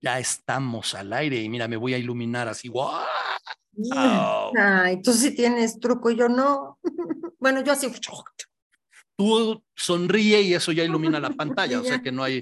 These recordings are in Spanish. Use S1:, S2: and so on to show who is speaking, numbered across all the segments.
S1: Ya estamos al aire y mira, me voy a iluminar así. ¡Wow!
S2: Ay, tú sí tienes truco yo no. bueno, yo así.
S1: Tú sonríe y eso ya ilumina la pantalla, o sea que no hay,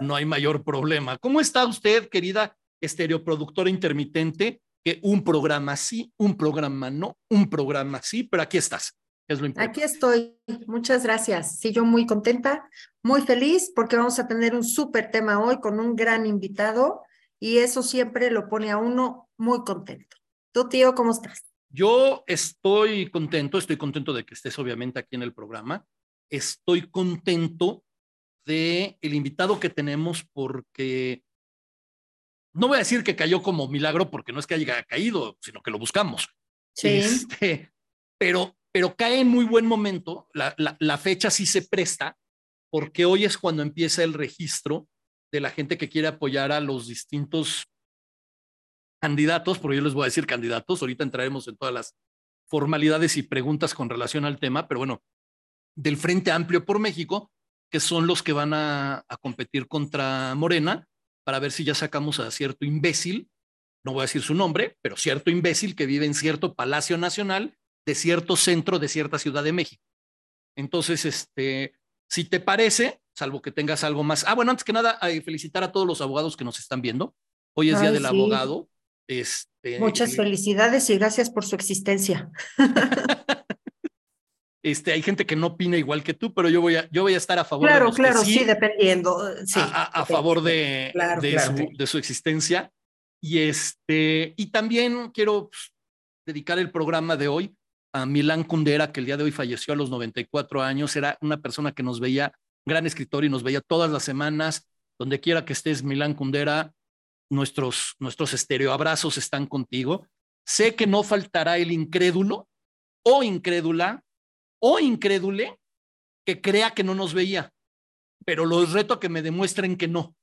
S1: no hay mayor problema. ¿Cómo está usted, querida estereoproductora intermitente? Que un programa sí, un programa no, un programa sí, pero aquí estás. Es lo importante.
S2: Aquí estoy. Muchas gracias. Sí, yo muy contenta, muy feliz porque vamos a tener un súper tema hoy con un gran invitado y eso siempre lo pone a uno muy contento. ¿Tú, tío, cómo estás?
S1: Yo estoy contento, estoy contento de que estés obviamente aquí en el programa. Estoy contento de el invitado que tenemos porque no voy a decir que cayó como milagro porque no es que haya caído, sino que lo buscamos.
S2: Sí.
S1: Este, pero, pero cae en muy buen momento. La, la, fecha sí se presta porque hoy es cuando empieza el registro de la gente que quiere apoyar a los distintos candidatos, porque yo les voy a decir candidatos, ahorita entraremos en todas las formalidades y preguntas con relación al tema, pero bueno, del Frente Amplio por México, que son los que van a competir contra Morena, para ver si ya sacamos a cierto imbécil, no voy a decir su nombre, pero cierto imbécil que vive en cierto Palacio Nacional de cierto centro de cierta Ciudad de México. Entonces, este, si te parece, salvo que tengas algo más. Ah, bueno, antes que nada, felicitar a todos los abogados que nos están viendo. Hoy es
S2: Ay,
S1: Día del
S2: sí.
S1: Abogado. Este,
S2: Muchas felicidades y gracias por su existencia.
S1: Este, hay gente que no opina igual que tú, pero yo voy a, yo voy a estar a favor
S2: Claro,
S1: de los que
S2: claro,
S1: sí,
S2: sí, dependiendo. Sí,
S1: a, a- a favor de,
S2: Claro,
S1: de,
S2: claro.
S1: Su, de su existencia. Y, este, y también quiero pues, dedicar el programa de hoy a Milán Kundera, que el día de hoy falleció a los 94 años. Era una persona que nos veía, gran escritor, y nos veía todas las semanas. Donde quiera que estés, Milán Kundera, nuestros, nuestros estereoabrazos están contigo. Sé que no faltará el incrédulo o incrédula o incrédule que crea que no nos veía, pero los reto a que me demuestren que no,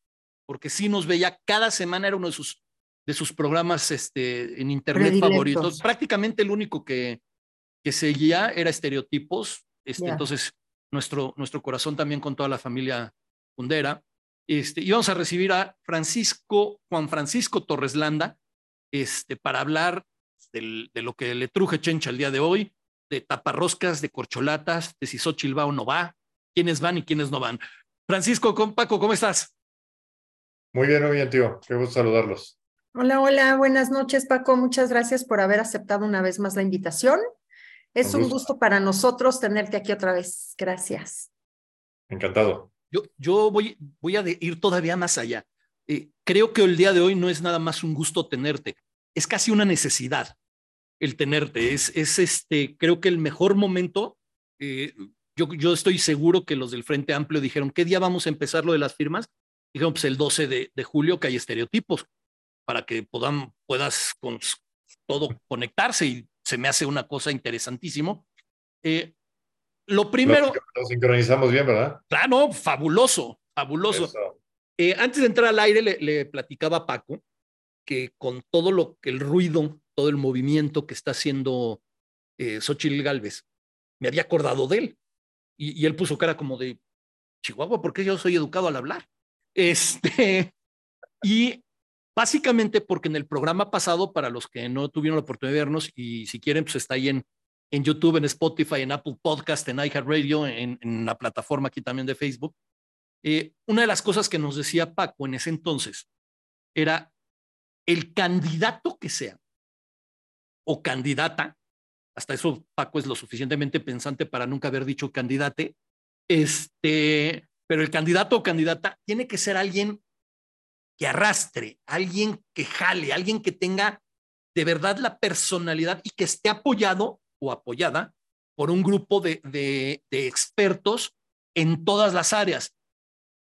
S1: porque sí nos veía cada semana, era uno de sus, de sus programas este, en internet
S2: Predilectos.
S1: favoritos. Prácticamente el único que, que seguía era estereotipos. Este. Entonces, nuestro, nuestro corazón también con toda la familia Fundera. Este, y vamos a recibir a Francisco, Juan Francisco Torres Landa, este, para hablar del- de lo que le truje Chencha el día de hoy, de taparroscas, de corcholatas, de si Xochitl va o no va, quiénes van y quiénes no van. Francisco, con Paco, ¿cómo estás?
S3: Muy bien, muy bien, tío. Qué gusto saludarlos.
S2: Hola, hola, buenas noches, Paco. Muchas gracias por haber aceptado una vez más la invitación. Es un
S3: gusto.
S2: para nosotros tenerte aquí otra vez. Gracias.
S3: Encantado.
S1: Yo, yo voy, voy a ir todavía más allá. Eh, creo que el día de hoy no es nada más un gusto tenerte, es casi una necesidad el tenerte. Es, es este, creo que el mejor momento. eh, yo, yo estoy seguro que los del Frente Amplio dijeron, ¿qué día vamos a empezar lo de las firmas? Dijeron, pues el 12 de, de julio, que hay estereotipos, para que podan, puedas con todo conectarse y se me hace una cosa interesantísimo. Eh, lo primero,
S3: Lo, lo sincronizamos bien, ¿verdad?
S1: claro, fabuloso, fabuloso. Eh, antes de entrar al aire, le, le platicaba a Paco que con todo lo que el ruido, todo el movimiento que está haciendo eh, Xochitl Galvez, me había acordado de él. Y, y él puso cara como de Chihuahua, ¿por qué yo soy educado al hablar? Este, y básicamente porque en el programa pasado, para los que no tuvieron la oportunidad de vernos, y si quieren, pues está ahí en, en YouTube, en Spotify, en Apple Podcast, en iHeartRadio, en, en la plataforma aquí también de Facebook. Eh, una de las cosas que nos decía Paco en ese entonces era el candidato que sea o candidata, hasta eso Paco es lo suficientemente pensante para nunca haber dicho candidate, este, pero el candidato o candidata tiene que ser alguien que arrastre, alguien que jale, alguien que tenga de verdad la personalidad y que esté apoyado o apoyada por un grupo de, de, expertos en todas las áreas,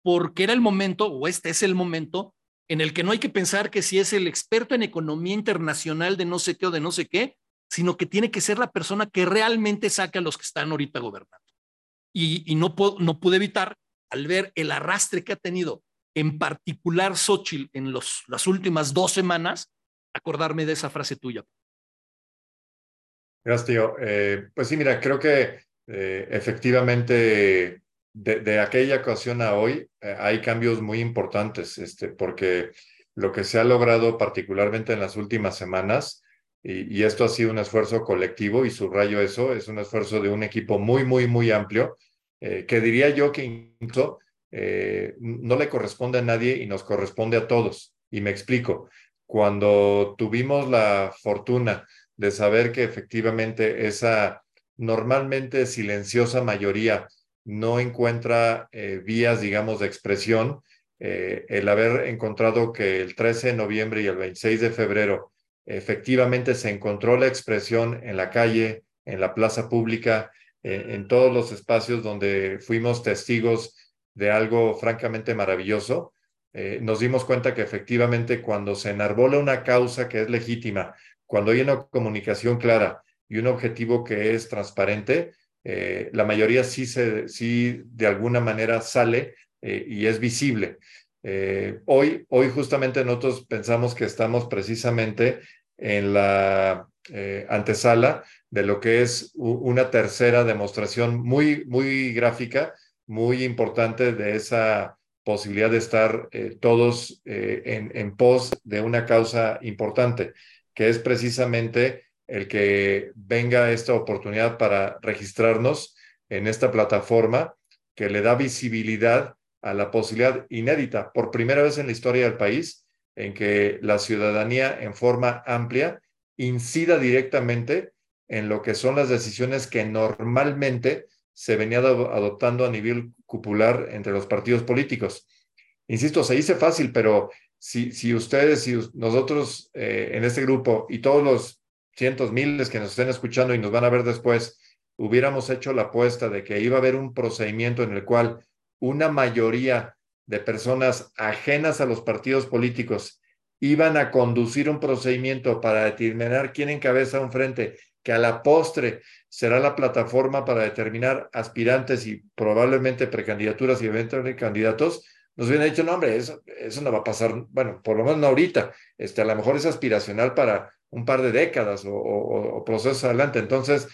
S1: porque era el momento, o este es el momento, en el que no hay que pensar que si es el experto en economía internacional de no sé qué o de no sé qué, sino que tiene que ser la persona que realmente saque a los que están ahorita gobernando. Y, y no, puedo, no pude evitar, al ver el arrastre que ha tenido, en particular Xochitl, en los, las últimas dos semanas, acordarme de esa frase tuya.
S3: Gracias, tío. Eh, pues sí, mira, creo que eh, efectivamente de, de, aquella ocasión a hoy eh, hay cambios muy importantes, este, porque lo que se ha logrado particularmente en las últimas semanas, y, esto ha sido un esfuerzo colectivo, y subrayo eso, es un esfuerzo de un equipo muy, muy, muy amplio, eh, que diría yo que incluso eh, no le corresponde a nadie y nos corresponde a todos. Y me explico. Cuando tuvimos la fortuna de saber que efectivamente esa normalmente silenciosa mayoría no encuentra eh, vías, digamos, de expresión, el haber encontrado que el 13 de noviembre y el 26 de febrero efectivamente se encontró la expresión en la calle, en la plaza pública, en todos los espacios donde fuimos testigos de algo francamente maravilloso. Eh, nos dimos cuenta que efectivamente cuando se enarbola una causa que es legítima, cuando hay una comunicación clara y un objetivo que es transparente, eh, la mayoría sí, se, sí de alguna manera sale eh, y es visible. hoy, hoy justamente nosotros pensamos que estamos precisamente en la antesala de lo que es una tercera demostración muy, muy gráfica, muy importante de esa posibilidad de estar eh, todos eh, en, en pos de una causa importante, que es precisamente el que venga esta oportunidad para registrarnos en esta plataforma que le da visibilidad a la posibilidad inédita, por primera vez en la historia del país, en que la ciudadanía en forma amplia incida directamente en lo que son las decisiones que normalmente se venía adoptando a nivel cupular entre los partidos políticos. Insisto, se dice fácil, pero si, si ustedes, si nosotros eh, en este grupo y todos los cientos, miles que nos estén escuchando y nos van a ver después, hubiéramos hecho la apuesta de que iba a haber un procedimiento en el cual una mayoría de personas ajenas a los partidos políticos iban a conducir un procedimiento para determinar quién encabeza un frente, que a la postre será la plataforma para determinar aspirantes y probablemente precandidaturas y eventualmente candidatos, nos hubieran dicho, no, hombre, eso, no va a pasar, bueno, por lo menos no ahorita, este, a lo mejor es aspiracional para un par de décadas o, o procesos adelante. Entonces,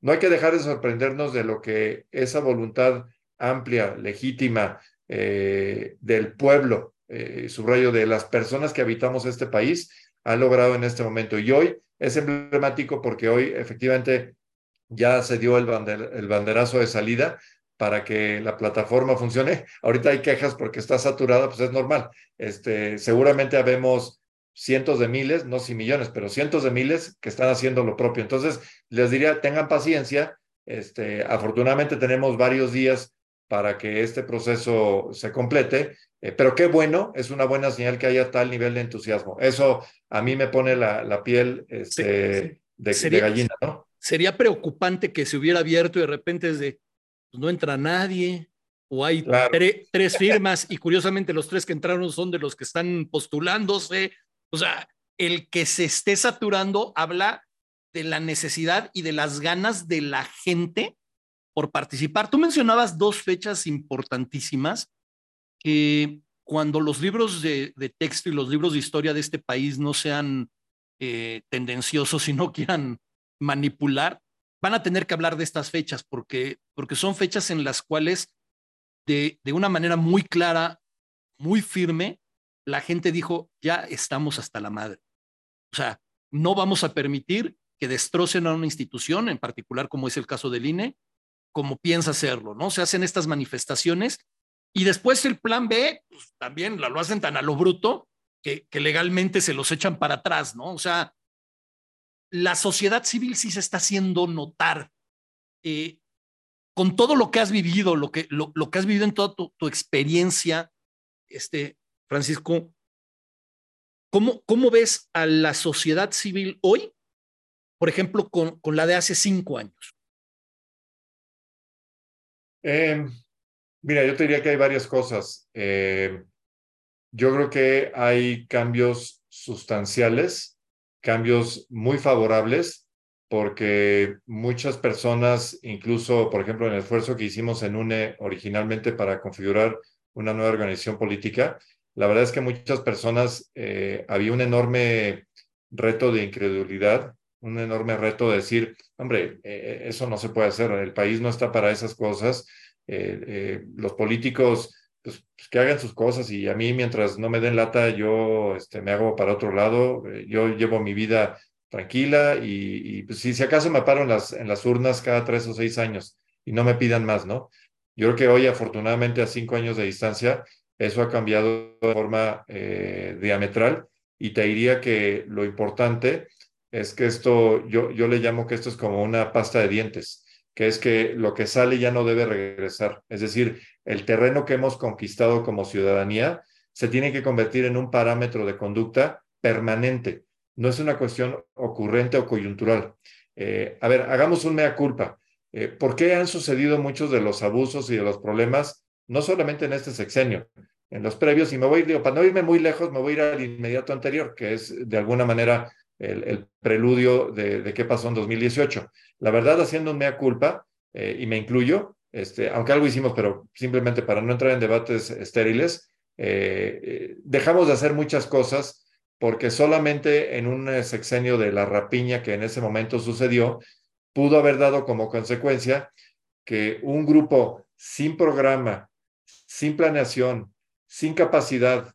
S3: no hay que dejar de sorprendernos de lo que esa voluntad amplia, legítima, eh, del pueblo, eh, subrayo, de las personas que habitamos este país, ha logrado en este momento. Y hoy es emblemático porque hoy efectivamente ya se dio el, el banderazo de salida para que la plataforma funcione. Ahorita hay quejas porque está saturada, pues es normal. Este, seguramente habemos cientos de miles, no si millones, pero cientos de miles que están haciendo lo propio. Entonces, les diría, tengan paciencia. Este, afortunadamente tenemos varios días para que este proceso se complete. Eh, pero qué bueno, es una buena señal que haya tal nivel de entusiasmo. Eso a mí me pone la, la piel este, De, gallina, ¿no?
S1: Sería preocupante que se hubiera abierto y de repente pues, no entra nadie, o hay tres firmas y curiosamente los tres que entraron son de los que están postulándose. O sea, el que se esté saturando habla de la necesidad y de las ganas de la gente por participar. Tú mencionabas dos fechas importantísimas que cuando los libros de, texto y los libros de historia de este país no sean eh, tendenciosos y no quieran manipular, van a tener que hablar de estas fechas porque, porque son fechas en las cuales de, de una manera muy clara, muy firme, la gente dijo, ya estamos hasta la madre. O sea, no vamos a permitir que destrocen a una institución, en particular como es el caso del INE, como piensa hacerlo, ¿no? Se hacen estas manifestaciones y después el plan B, pues, también lo hacen tan a lo bruto que, que legalmente se los echan para atrás, ¿no? O sea, la sociedad civil sí se está haciendo notar. Eh, con todo lo que has vivido, lo que, lo, lo que has vivido en toda tu, experiencia, este, Francisco, ¿cómo, ¿cómo ves a la sociedad civil hoy, por ejemplo, con, con la de hace cinco años?
S3: Eh, mira, yo te diría que hay varias cosas. Eh, yo creo que hay cambios sustanciales, cambios muy favorables, porque muchas personas, incluso, por ejemplo, en el esfuerzo que hicimos en UNE originalmente para configurar una nueva organización política, la verdad es que muchas personas eh, había un enorme reto de incredulidad un enorme reto de decir, hombre, eh, eso no se puede hacer, el país no está para esas cosas, eh, los políticos, pues, que hagan sus cosas y a mí mientras no me den lata, yo este, me hago para otro lado, eh, yo llevo mi vida tranquila y, pues, si, si acaso me paro en las, en las urnas cada tres o seis años y no me pidan más, ¿no? Yo creo que hoy, afortunadamente, a cinco años de distancia, eso ha cambiado de forma eh, diametral y te diría que lo importante es que esto, yo, yo le llamo que esto es como una pasta de dientes, que es que lo que sale ya no debe regresar. Es decir, el terreno que hemos conquistado como ciudadanía se tiene que convertir en un parámetro de conducta permanente. No es una cuestión ocurrente o coyuntural. Eh, a ver, hagamos un mea culpa. Eh, ¿Por qué han sucedido muchos de los abusos y de los problemas, no solamente en este sexenio, en los previos? Y me voy, digo, para no irme muy lejos, me voy a ir al inmediato anterior, que es de alguna manera el, preludio de, qué pasó en 2018. La verdad, haciendo un mea culpa, eh, y me incluyo, este, aunque algo hicimos, pero simplemente para no entrar en debates estériles, dejamos de hacer muchas cosas porque solamente en un eh, sexenio de la rapiña que en ese momento sucedió, pudo haber dado como consecuencia que un grupo sin programa, sin planeación, sin capacidad,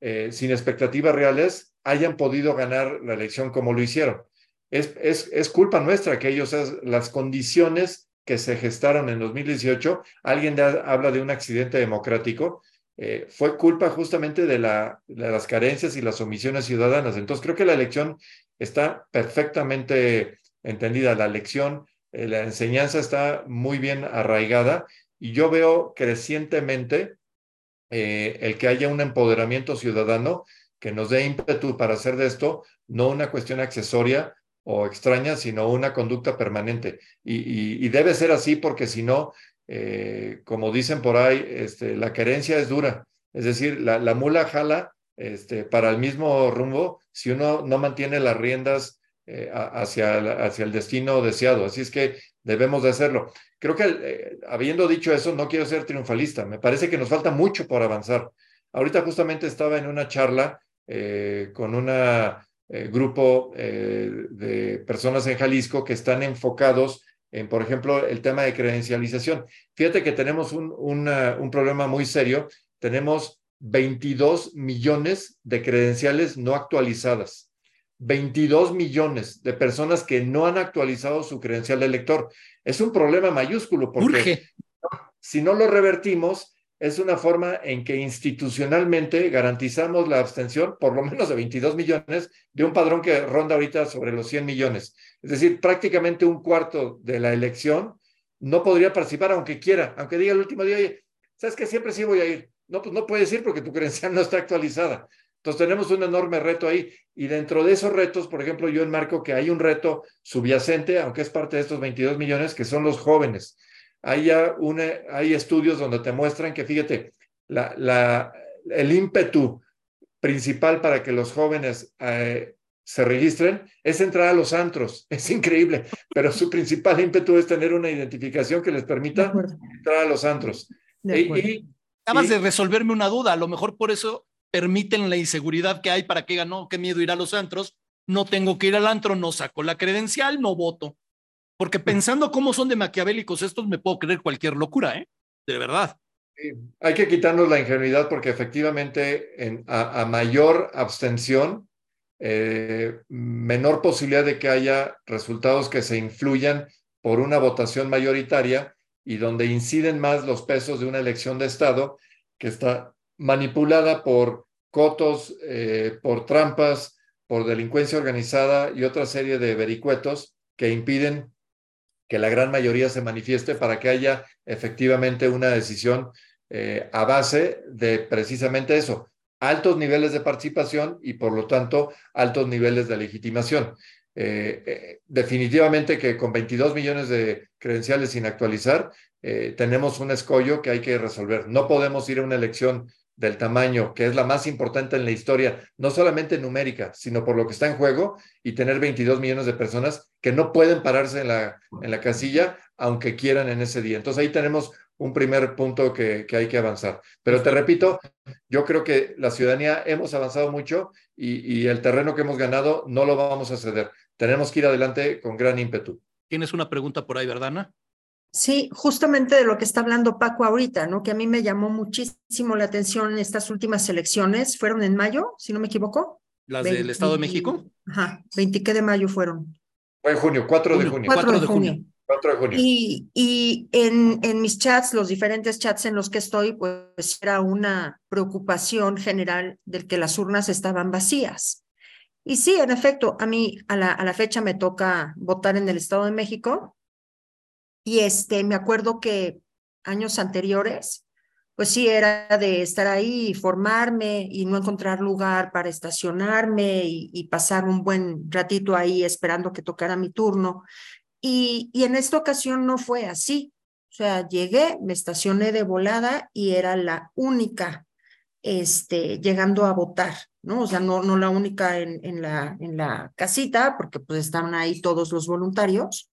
S3: eh, sin expectativas reales, hayan podido ganar la elección como lo hicieron. Es, es, es culpa nuestra que ellos, las condiciones que se gestaron en 2018, alguien habla de un accidente democrático, eh, fue culpa justamente de, la, de, las carencias y las omisiones ciudadanas. Entonces, creo que la elección está perfectamente entendida. La lección, eh, la enseñanza está muy bien arraigada y yo veo crecientemente eh, el que haya un empoderamiento ciudadano que nos dé ímpetu para hacer de esto no una cuestión accesoria o extraña, sino una conducta permanente. Y, y debe ser así porque si no, eh, como dicen por ahí, este, la querencia es dura, es decir, la, la mula jala este, para el mismo rumbo si uno no mantiene las riendas eh, hacia, hacia el destino deseado. Así es que debemos de hacerlo. Creo que eh, habiendo dicho eso, no quiero ser triunfalista. Me parece que nos falta mucho por avanzar. Ahorita justamente estaba en una charla con un grupo de personas en Jalisco que están enfocados en, por ejemplo, el tema de credencialización. Fíjate que tenemos un, un problema muy serio. Tenemos 22 millones de credenciales no actualizadas. 22 millones de personas que no han actualizado su credencial de elector. Es un problema mayúsculo porque si no lo revertimos, es una forma en que institucionalmente garantizamos la abstención, por lo menos de 22 millones, de un padrón que ronda ahorita sobre los 100 millones. Es decir, prácticamente un cuarto de la elección no podría participar aunque quiera, aunque diga el último día, oye, ¿sabes que Siempre sí voy a ir. No, pues no puedes ir porque tu credencial no está actualizada. Entonces tenemos un enorme reto ahí. Y dentro de esos retos, por ejemplo, yo enmarco que hay un reto subyacente, aunque es parte de estos 22 millones, que son los jóvenes hay, una, hay estudios donde te muestran que, fíjate, la, la, el ímpetu principal para que los jóvenes eh, se registren es entrar a los antros. Es increíble, pero su principal ímpetu es tener una identificación que les permita entrar a los antros.
S1: y, Acabas de resolverme una duda, a lo mejor por eso permiten la inseguridad que hay para que ganó, qué miedo ir a los antros, no tengo que ir al antro, no saco la credencial, no voto. Porque pensando cómo son de maquiavélicos estos, me puedo creer cualquier locura, ¿eh? De verdad.
S3: hay que quitarnos la ingenuidad porque efectivamente en, a, mayor abstención, eh, menor posibilidad de que haya resultados que se influyan por una votación mayoritaria y donde inciden más los pesos de una elección de Estado que está manipulada por cotos, eh, por trampas, por delincuencia organizada y otra serie de vericuetos que impiden que la gran mayoría se manifieste para que haya efectivamente una decisión eh, a base de precisamente eso, altos niveles de participación y por lo tanto altos niveles de legitimación. Eh, eh, definitivamente que con 22 millones de credenciales sin actualizar, tenemos un escollo que hay que resolver. No podemos ir a una elección del tamaño, que es la más importante en la historia, no solamente numérica, sino por lo que está en juego, y tener 22 millones de personas que no pueden pararse en la, en la casilla, aunque quieran en ese día. Entonces ahí tenemos un primer punto que, que hay que avanzar. Pero te repito, yo creo que la ciudadanía hemos avanzado mucho y, y el terreno que hemos ganado no lo vamos a ceder. Tenemos que ir adelante con gran ímpetu.
S1: ¿Tienes una pregunta por ahí, verdad, Ana?
S2: Sí, justamente de lo que está hablando Paco ahorita, ¿no? Que a mí me llamó muchísimo la atención en estas últimas elecciones. Fueron en mayo, si no me equivoco.
S1: ¿Las del Estado de México?
S2: Ajá, 20 de mayo fueron.
S3: Fue en junio, 4 de junio.
S2: 4 de junio.
S3: 4 de junio.
S2: Y, y en, en mis chats, los diferentes chats en los que estoy, pues era una preocupación general del que las urnas estaban vacías. Y sí, en efecto, a mí a la, a la fecha me toca votar en el Estado de México y este, me acuerdo que años anteriores, pues sí, era de estar ahí y formarme y no encontrar lugar para estacionarme y, pasar un buen ratito ahí esperando que tocara mi turno. Y, y en esta ocasión no fue así. O sea, llegué, me estacioné de volada y era la única este, llegando a votar, ¿no? O sea, no, no la única en, en, la, en la casita, porque pues estaban ahí todos los voluntarios,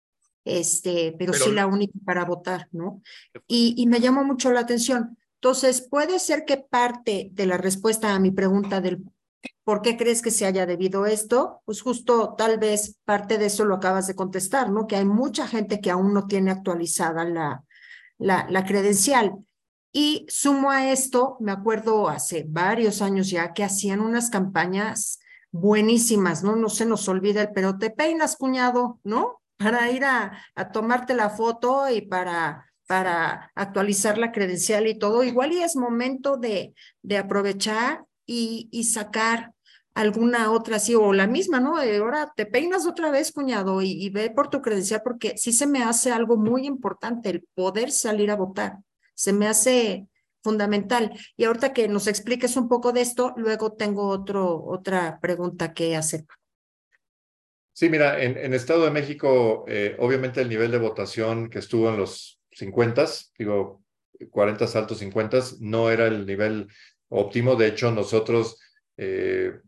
S2: este, pero, sí la única para votar, ¿no? Y, y me llamó mucho la atención. Entonces, puede ser que parte de la respuesta a mi pregunta del por qué crees que se haya debido esto, pues justo tal vez parte de eso lo acabas de contestar, ¿no? Que hay mucha gente que aún no tiene actualizada la, la, la credencial. Y sumo a esto, me acuerdo hace varios años ya que hacían unas campañas buenísimas, ¿no? No se nos olvida el, pero te peinas, cuñado, ¿no? Para ir a, a tomarte la foto y para, para actualizar la credencial y todo. Igual y es momento de, de aprovechar y, y sacar alguna otra así, o la misma, ¿no? ahora te peinas otra vez, cuñado, y, y, ve por tu credencial, porque sí se me hace algo muy importante el poder salir a votar. Se me hace fundamental. Y ahorita que nos expliques un poco de esto, luego tengo otro, otra pregunta que hacer.
S3: Sí, mira, en, en Estado de México, eh, obviamente el nivel de votación que estuvo en los 50, digo, 40 altos 50, no era el nivel óptimo. De hecho, nosotros eh,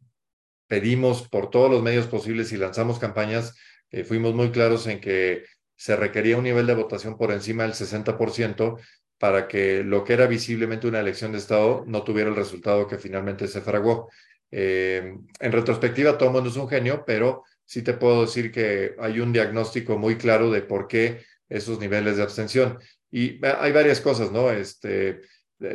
S3: pedimos por todos los medios posibles y lanzamos campañas, eh, fuimos muy claros en que se requería un nivel de votación por encima del 60% para que lo que era visiblemente una elección de Estado no tuviera el resultado que finalmente se fraguó. en retrospectiva, todo el mundo es un genio, pero sí te puedo decir que hay un diagnóstico muy claro de por qué esos niveles de abstención. Y hay varias cosas, ¿no? Este,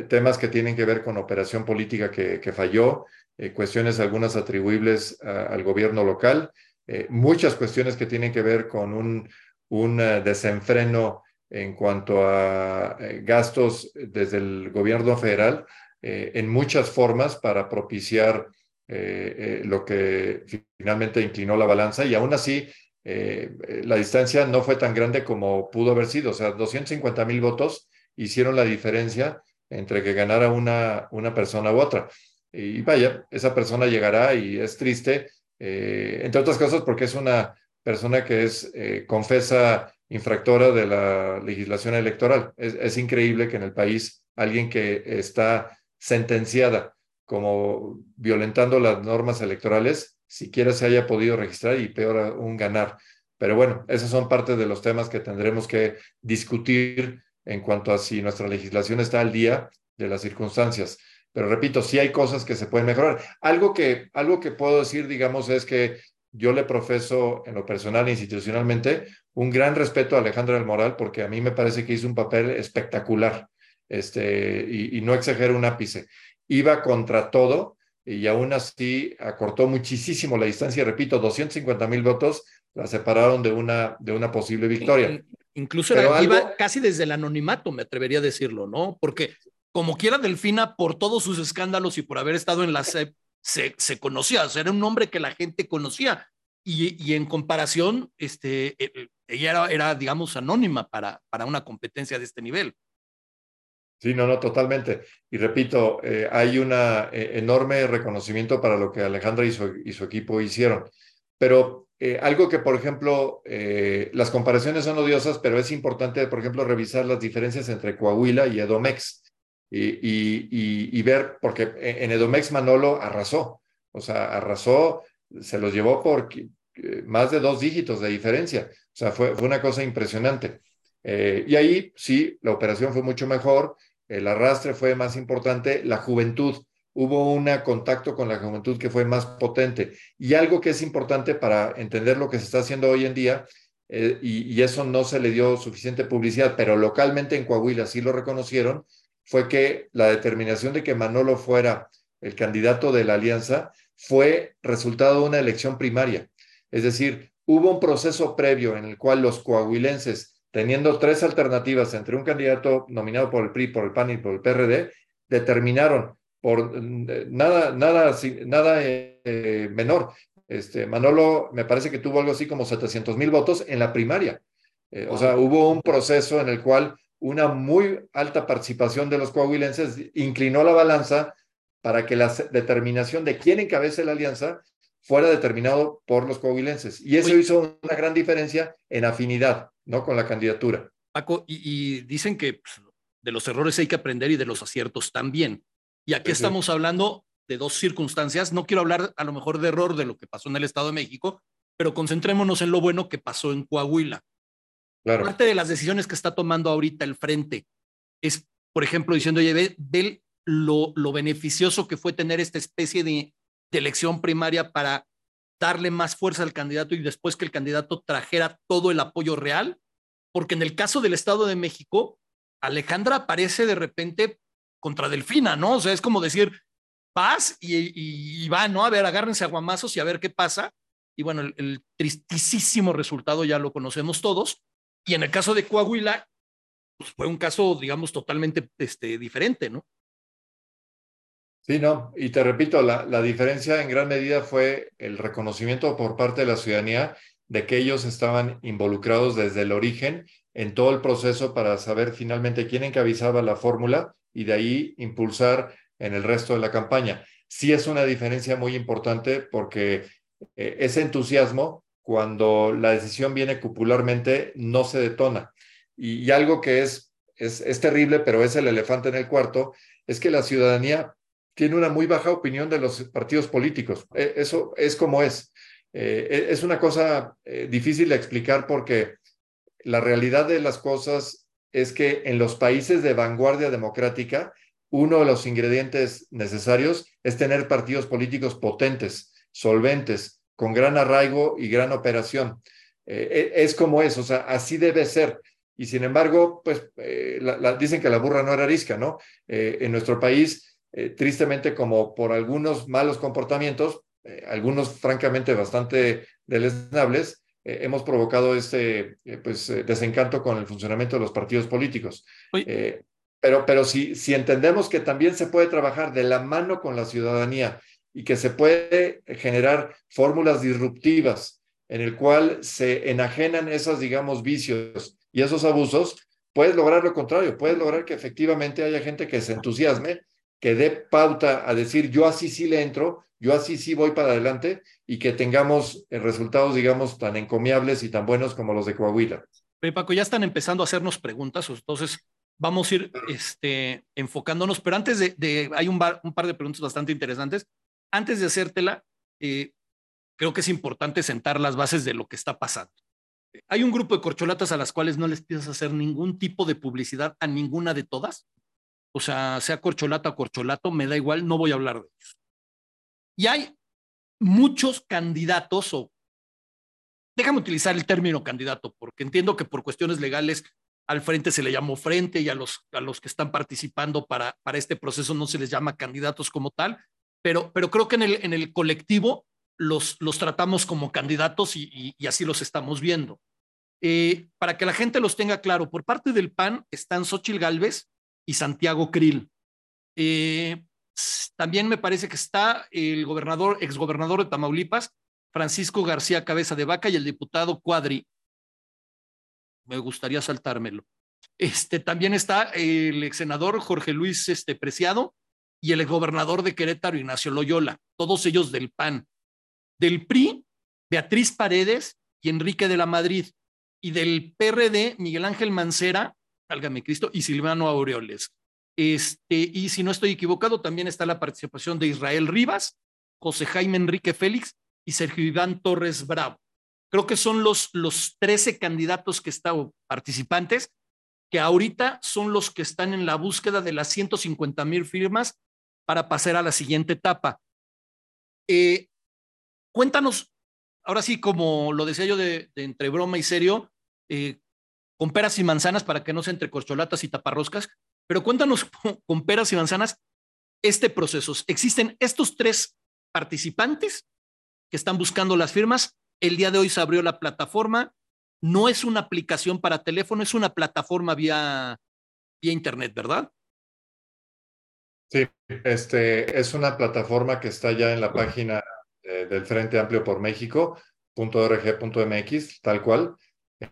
S3: temas que tienen que ver con operación política que, que falló, eh, cuestiones algunas atribuibles al gobierno local, eh, muchas cuestiones que tienen que ver con un, un desenfreno en cuanto a eh, gastos desde el gobierno federal en muchas formas para propiciar eh, eh, lo que finalmente inclinó la balanza y aún así eh, la distancia no fue tan grande como pudo haber sido. O sea, 250 mil votos hicieron la diferencia entre que ganara una, una persona u otra. Y vaya, esa persona llegará y es triste, entre otras cosas porque es una persona que es confesa infractora de la legislación electoral. Es, es increíble que en el país alguien que está sentenciada como violentando las normas electorales, siquiera se haya podido registrar y peor aún ganar. Pero bueno, esos son parte de los temas que tendremos que discutir en cuanto a si nuestra legislación está al día de las circunstancias. Pero repito, sí hay cosas que se pueden mejorar. Algo que, algo que puedo decir, digamos, es que yo le profeso en lo personal e institucionalmente un gran respeto a Alejandra del Moral porque a mí me parece que hizo un papel espectacular este, y, y no exagero un ápice iba contra todo y aún así acortó muchísimo la distancia. Repito, 250 mil votos la separaron de una, de una posible victoria.
S1: Incluso era, iba casi desde el anonimato, me atrevería a decirlo, ¿no? Porque como quiera Delfina, por todos sus escándalos y por haber estado en la CEP, se, se conocía, o sea, era un nombre que la gente conocía. Y, y en comparación, este, e, e, ella era, era, digamos, anónima para, para una competencia de este nivel.
S3: Sí, no, no, totalmente. Y repito, eh, hay un eh, enorme reconocimiento para lo que Alejandra y su, equipo hicieron. Pero eh, algo que, por ejemplo, las comparaciones son odiosas, pero es importante, por ejemplo, revisar las diferencias entre Coahuila y Edomex y, ver, porque en Edomex Manolo arrasó, o sea, arrasó, se los llevó por más de dos dígitos de diferencia. O sea, fue una cosa impresionante. Eh, y ahí sí, la operación fue mucho mejor, el arrastre fue más importante, la juventud, hubo un contacto con la juventud que fue más potente. Y algo que es importante para entender lo que se está haciendo hoy en día eh, y, eso no se le dio suficiente publicidad, pero localmente en Coahuila sí lo reconocieron, fue que la determinación de que Manolo fuera el candidato de la alianza fue resultado de una elección primaria. Es decir, hubo un proceso previo en el cual los coahuilenses, teniendo tres alternativas entre un candidato nominado por el PRI, por el PAN y por el PRD, determinaron por eh, nada, nada, nada eh, menor, este, Manolo me parece que tuvo algo así como 700 mil votos en la primaria. Eh, o sea, hubo un proceso en el cual una muy alta participación de los coahuilenses inclinó la balanza para que la determinación de quién encabece la alianza fuera determinado por los coahuilenses. Y eso hizo una gran diferencia en afinidad, ¿no? Con la candidatura.
S1: Paco, y, dicen que pues, de los errores hay que aprender y de los aciertos también. Y aquí estamos hablando de dos circunstancias. No quiero hablar a lo mejor de error de lo que pasó en el Estado de México, pero concentrémonos en lo bueno que pasó en Coahuila. Parte de las decisiones que está tomando ahorita el frente es, por ejemplo, diciendo, oye, ve, lo, lo, beneficioso que fue tener esta especie de, de elección primaria para darle más fuerza al candidato y después que el candidato trajera todo el apoyo real, porque en el caso del Estado de México, Alejandra aparece de repente contra Delfina, ¿no? O sea, es como decir, vas y, va, ¿no? A ver, agárrense a guamazos y a ver qué pasa. Y bueno, el, tristísimo resultado ya lo conocemos todos. Y en el caso de Coahuila, pues fue un caso, digamos, totalmente este, diferente, ¿no?
S3: Sí, no, y te repito, la, la diferencia en gran medida fue el reconocimiento por parte de la ciudadanía de que ellos estaban involucrados desde el origen en todo el proceso para saber finalmente quién encabezaba la fórmula y de ahí impulsar en el resto de la campaña. Sí es una diferencia muy importante porque eh, ese entusiasmo, cuando la decisión viene cupularmente, no se detona. Y, algo que es, es, terrible, pero es el elefante en el cuarto, es que la ciudadanía tiene una muy baja opinión de los partidos políticos. E, eso es como es. Eh, e, es una cosa eh, difícil de explicar porque la realidad de las cosas es que en los países de vanguardia democrática, uno de los ingredientes necesarios es tener partidos políticos potentes, solventes, con gran arraigo y gran operación. Eh, e, es como es, o sea, así debe ser. Y sin embargo, pues dicen que la burra no era arisca, ¿no? En nuestro país, tristemente, como por algunos malos comportamientos, algunos francamente bastante deleznables, hemos provocado este pues, desencanto con el funcionamiento de los partidos políticos. Pero, pero si, si entendemos que también se puede trabajar de la mano con la ciudadanía y que se puede generar fórmulas disruptivas en el cual se enajenan esos, digamos, vicios y esos abusos, puedes lograr lo contrario, puedes lograr que efectivamente haya gente que se entusiasme, que dé pauta a decir, yo así sí le entro, yo así sí voy para adelante y que tengamos resultados, digamos, tan encomiables y tan buenos como los de Coahuila.
S1: Pero Paco, ya están empezando a hacernos preguntas, entonces vamos a ir este, enfocándonos, pero antes de, hay un, un, par de preguntas bastante interesantes. Antes de hacértela, eh, creo que es importante sentar las bases de lo que está pasando. Hay un grupo de corcholatas a las cuales no les piensas hacer ningún tipo de publicidad a ninguna de todas. O sea, sea corcholata o corcholato, me da igual, no voy a hablar de ellos. Y hay muchos candidatos o déjame utilizar el término candidato, porque entiendo que por cuestiones legales al frente se le llamó frente y a los, a los que están participando para, para este proceso no se les llama candidatos como tal, pero, pero creo que en el, en el colectivo los, los tratamos como candidatos y, así los estamos viendo. Eh, para que la gente los tenga claro, por parte del PAN están Xochil Gálvez y Santiago Krill. Eh, también me parece que está el gobernador, exgobernador de Tamaulipas, Francisco García Cabeza de Vaca y el diputado Cuadri me gustaría saltármelo. Este, también está el ex senador Jorge Luis este, Preciado y el gobernador de Querétaro, Ignacio Loyola, todos ellos del PAN. Del PRI, Beatriz Paredes y Enrique de la Madrid. Y del PRD, Miguel Ángel Mancera, álgame Cristo, y Silvano Aureoles. Este, y si no estoy equivocado, también está la participación de Israel Rivas, José Jaime Enrique Félix y Sergio Iván Torres Bravo. Creo que son los, los 13 candidatos que están participantes, que ahorita son los que están en la búsqueda de las 150 mil firmas para pasar a la siguiente etapa. Eh, cuéntanos, ahora sí, como lo decía yo de, entre broma y serio, eh, con peras y manzanas para que no sea entre corcholatas y taparroscas, pero cuéntanos con peras y manzanas este proceso. Existen estos tres participantes que están buscando las firmas. El día de hoy se abrió la plataforma. No es una aplicación para teléfono, es una plataforma vía, vía internet, ¿verdad?
S3: Sí, este, es una plataforma que está ya en la página eh, del Frente Amplio por México, .org.mx, tal cual,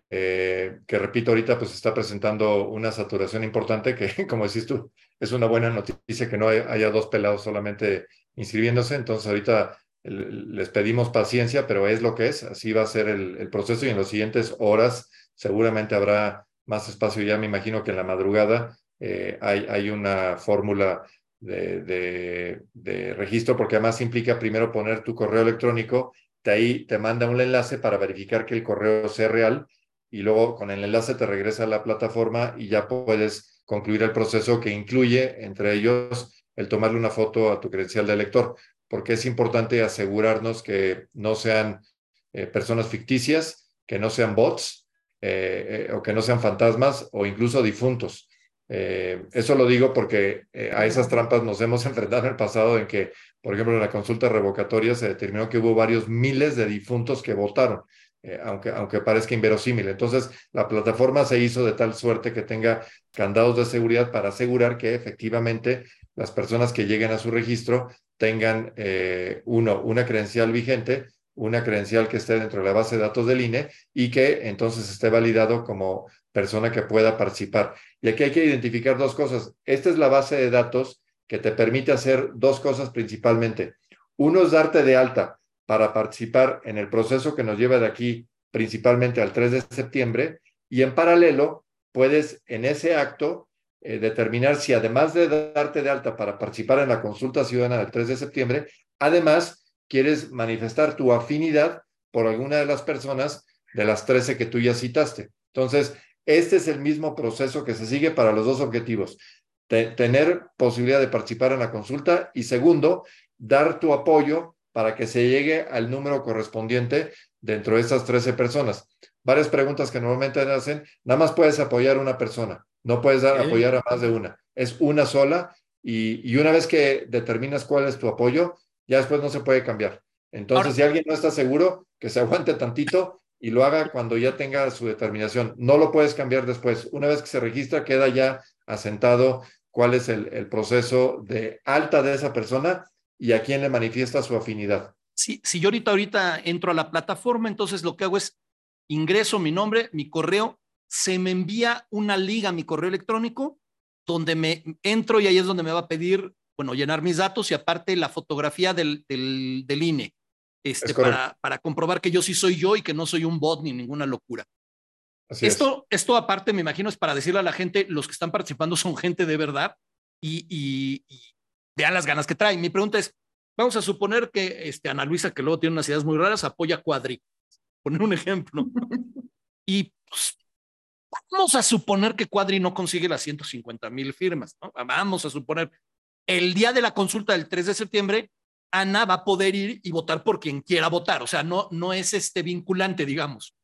S3: eh, que repito, ahorita pues está presentando una saturación importante que, como decís tú, es una buena noticia que no haya dos pelados solamente inscribiéndose, entonces ahorita les pedimos paciencia, pero es lo que es, así va a ser el, proceso y en las siguientes horas seguramente habrá más espacio, ya me imagino que en la madrugada eh, hay, hay una fórmula de, de, registro, porque además implica primero poner tu correo electrónico, de ahí te manda un enlace para verificar que el correo sea real y luego con el enlace te regresa a la plataforma y ya puedes concluir el proceso que incluye, entre ellos, el tomarle una foto a tu credencial de lector, porque es importante asegurarnos que no sean eh, personas ficticias, que no sean bots eh, eh, o que no sean fantasmas o incluso difuntos. Eso lo digo porque a esas trampas nos hemos enfrentado en el pasado en que, por ejemplo, en la consulta revocatoria se determinó que hubo varios miles de difuntos que votaron, eh, aunque, aunque parezca inverosímil. Entonces, la plataforma se hizo de tal suerte que tenga candados de seguridad para asegurar que efectivamente las personas que lleguen a su registro tengan, uno, una credencial vigente, una credencial que esté dentro de la base de datos del INE y que entonces esté validado como persona que pueda participar. Y aquí hay que identificar dos cosas. Esta es la base de datos que te permite hacer dos cosas principalmente. Uno es darte de alta para participar en el proceso que nos lleva de aquí principalmente al 3 de septiembre y en paralelo puedes en ese acto eh, determinar si además de darte de alta para participar en la consulta ciudadana del 3 de septiembre, además quieres manifestar tu afinidad por alguna de las personas de las 13 que tú ya citaste. Entonces, este es el mismo proceso que se sigue para los dos objetivos. Tener posibilidad de participar en la consulta y segundo, dar tu apoyo para que se llegue al número correspondiente dentro de esas 13 personas. Varias preguntas que normalmente hacen, nada más puedes apoyar a una persona, no puedes dar, apoyar a más de una. Es una sola y, y, una vez que determinas cuál es tu apoyo, ya después no se puede cambiar. Entonces, si alguien no está seguro, que se aguante tantito y lo haga cuando ya tenga su determinación. No lo puedes cambiar después. Una vez que se registra, queda ya asentado cuál es el, proceso de alta de esa persona y a quién le manifiesta su afinidad.
S1: Sí, si yo ahorita, ahorita entro a la plataforma, entonces lo que hago es ingreso mi nombre, mi correo, se me envía una liga a mi correo electrónico donde me entro y ahí es donde me va a pedir, bueno, llenar mis datos y aparte la fotografía del, del, del INE este, para, para, comprobar que yo sí soy yo y que no soy un bot ni ninguna locura. Esto, esto aparte, me imagino, es para decirle a la gente, los que están participando son gente de verdad y, y, vean las ganas que traen. Mi pregunta es, vamos a suponer que este, Ana Luisa, que luego tiene unas ideas muy raras, apoya a Cuadri. Poner un ejemplo. y pues, vamos a suponer que Cuadri no consigue las 150 mil firmas. Vamos a suponer, el día de la consulta del 3 de septiembre, Ana va a poder ir y votar por quien quiera votar. O sea, no, no es este vinculante, digamos.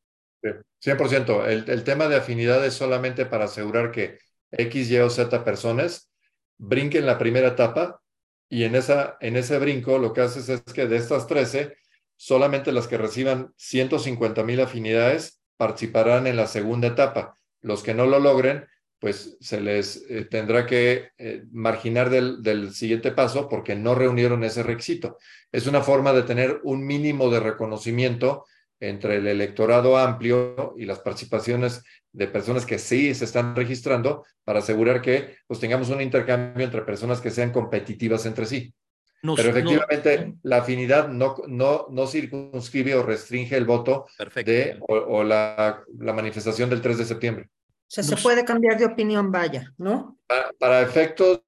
S3: 100%. El, el tema de afinidad es solamente para asegurar que X, Y o Z personas brinquen la primera etapa y en, esa, en ese brinco lo que haces es que de estas 13, solamente las que reciban 150 mil afinidades participarán en la segunda etapa. Los que no lo logren pues se les eh, tendrá que eh, marginar del, del, siguiente paso porque no reunieron ese requisito. Es una forma de tener un mínimo de reconocimiento entre el electorado amplio y las participaciones de personas que sí se están registrando para asegurar que pues, tengamos un intercambio entre personas que sean competitivas entre sí. Pero efectivamente la afinidad no, no, no circunscribe o restringe el voto de, o, la, la manifestación del 3 de septiembre.
S2: O sea, se puede cambiar de opinión, vaya, ¿no?
S3: Para, efectos,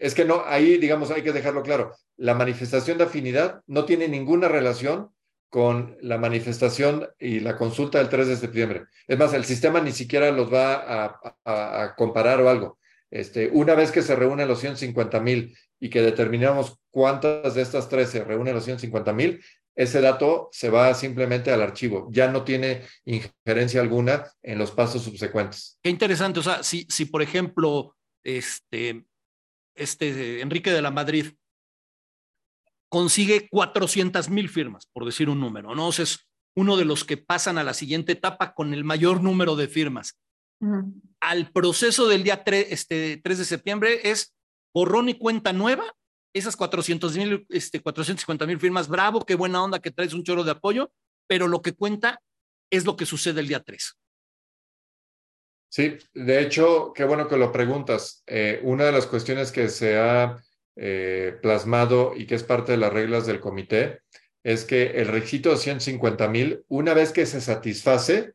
S3: es que no, ahí digamos hay que dejarlo claro, la manifestación de afinidad no tiene ninguna relación con la manifestación y la consulta del 3 de septiembre. Es más, el sistema ni siquiera los va a, comparar o algo. Este, una vez que se reúnen los 150 mil y que determinamos cuántas de estas 13 reúnen los 150 mil, ese dato se va simplemente al archivo, ya no tiene injerencia alguna en los pasos subsecuentes.
S1: Qué interesante, o sea, si, si por ejemplo, este, este Enrique de la Madrid consigue 400 mil firmas, por decir un número, ¿no? O sea, es uno de los que pasan a la siguiente etapa con el mayor número de firmas. Al proceso del día 3, este, 3 de septiembre es borrón y cuenta nueva esas 400 mil, este, 450 mil firmas, bravo, qué buena onda que traes un choro de apoyo, pero lo que cuenta es lo que sucede el día 3.
S3: Sí, de hecho, qué bueno que lo preguntas. Eh, una de las cuestiones que se ha eh, plasmado y que es parte de las reglas del comité es que el requisito de 150 mil, una vez que se satisface,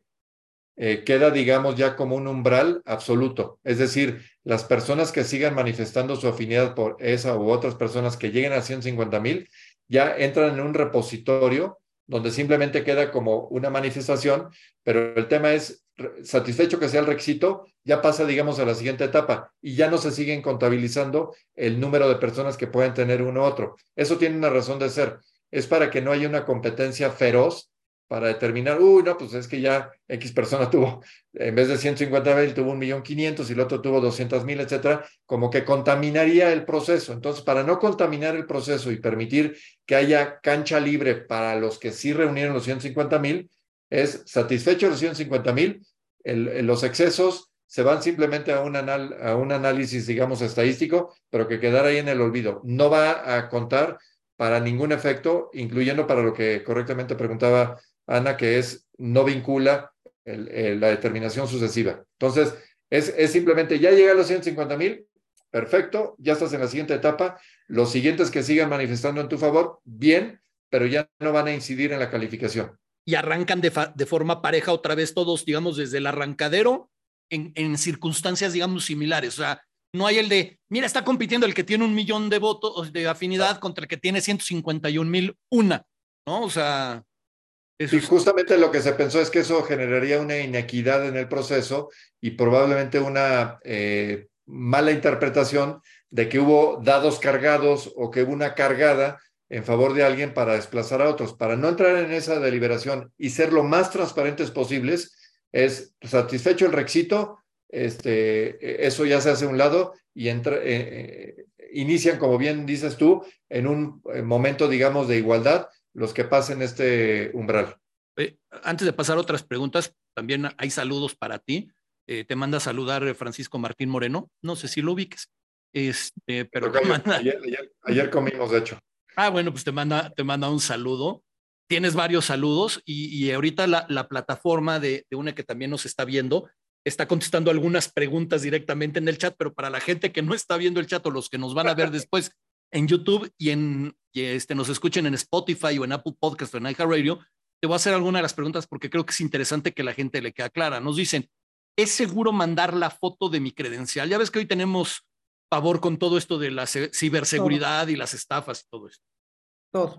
S3: eh, queda, digamos, ya como un umbral absoluto. Es decir, las personas que sigan manifestando su afinidad por esa u otras personas que lleguen a 150 mil, ya entran en un repositorio donde simplemente queda como una manifestación, pero el tema es, satisfecho que sea el requisito, ya pasa, digamos, a la siguiente etapa y ya no se siguen contabilizando el número de personas que pueden tener uno u otro. Eso tiene una razón de ser. Es para que no haya una competencia feroz para determinar, uy, no, pues es que ya X persona tuvo, en vez de 150 mil, tuvo un millón quinientos y el otro tuvo 200 mil, etcétera, como que contaminaría el proceso. Entonces, para no contaminar el proceso y permitir que haya cancha libre para los que sí reunieron los 150 mil, es satisfecho los 150 mil, los excesos se van simplemente a un, a un análisis, digamos, estadístico, pero que quedará ahí en el olvido. No va a contar para ningún efecto, incluyendo para lo que correctamente preguntaba Ana, que es no vincula la determinación sucesiva. Entonces, es, es simplemente, ya llega a los 150 mil, perfecto, ya estás en la siguiente etapa. Los siguientes que sigan manifestando en tu favor, bien, pero ya no van a incidir en la calificación.
S1: Y arrancan de, de forma pareja otra vez todos, digamos, desde el arrancadero en, en, circunstancias, digamos, similares. O sea, no hay el de, mira, está compitiendo el que tiene un millón de votos de afinidad contra el que tiene 151 mil una, ¿no? O sea,
S3: y justamente lo que se pensó es que eso generaría una inequidad en el proceso y probablemente una eh, mala interpretación de que hubo dados cargados o que hubo una cargada en favor de alguien para desplazar a otros. Para no entrar en esa deliberación y ser lo más transparentes posibles, es satisfecho el requisito, este, eso ya se hace a un lado y entra, eh, eh, inician, como bien dices tú, en un momento, digamos, de igualdad los que pasen este umbral.
S1: antes de pasar a otras preguntas, también hay saludos para ti. Eh, te manda a saludar Francisco Martín Moreno. No sé si lo ubiques. Este, pero
S3: ayer, comimos, de hecho.
S1: Ah, bueno, pues te manda, te manda un saludo. Tienes varios saludos y, ahorita la, la plataforma de, de, una que también nos está viendo está contestando algunas preguntas directamente en el chat, pero para la gente que no está viendo el chat o los que nos van a ver después en YouTube y en este, nos escuchen en Spotify o en Apple Podcast o en iHeartRadio, te voy a hacer alguna de las preguntas porque creo que es interesante que la gente le quede clara. Nos dicen, ¿es seguro mandar la foto de mi credencial? Ya ves que hoy tenemos favor con todo esto de la ciberseguridad y las estafas y todo esto.
S2: Todo.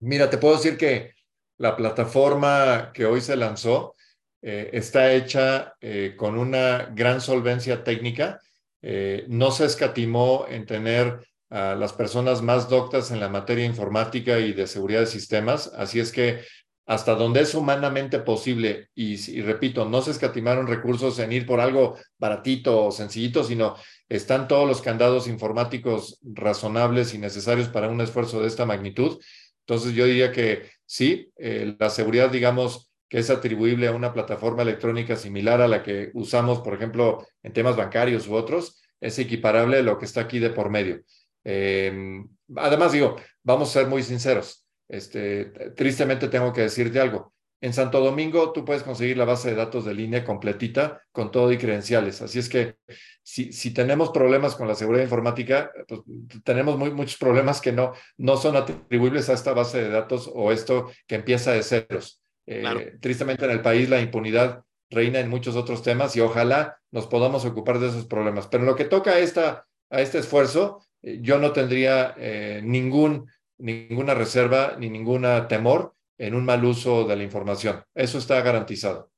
S3: Mira, te puedo decir que la plataforma que hoy se lanzó eh, está hecha eh, con una gran solvencia técnica eh, no se escatimó en tener a las personas más doctas en la materia informática y de seguridad de sistemas, así es que hasta donde es humanamente posible, y, repito, no se escatimaron recursos en ir por algo baratito o sencillito, sino están todos los candados informáticos razonables y necesarios para un esfuerzo de esta magnitud. Entonces yo diría que sí, eh, la seguridad, digamos, que es atribuible a una plataforma electrónica similar a la que usamos, por ejemplo, en temas bancarios u otros, es equiparable a lo que está aquí de por medio. Em, además, digo, vamos a ser muy sinceros. Este, tristemente tengo que decirte algo. En Santo Domingo tú puedes conseguir la base de datos de línea completita con todo y credenciales. Así es que si, si tenemos problemas con la seguridad informática, pues, tenemos muy, muchos problemas que no, no son atribuibles a esta base de datos o esto que empieza de ceros. Eh, tristemente en el país la impunidad reina en muchos otros temas y ojalá nos podamos ocupar de esos problemas. Pero en lo que toca a, esta, a este esfuerzo, eh, yo no tendría eh, ningún, ninguna reserva ni ningún temor en un mal uso de la información. Eso está garantizado.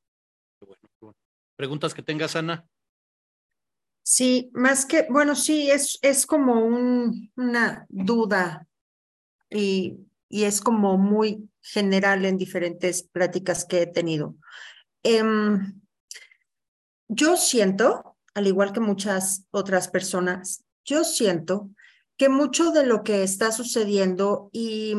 S1: ¿Preguntas que tengas, Ana?
S2: Sí, más que, bueno, sí, es, es como un, una duda y y es como muy general en diferentes pláticas que he tenido. Em, yo siento, al igual que muchas otras personas, yo siento que mucho de lo que está sucediendo y,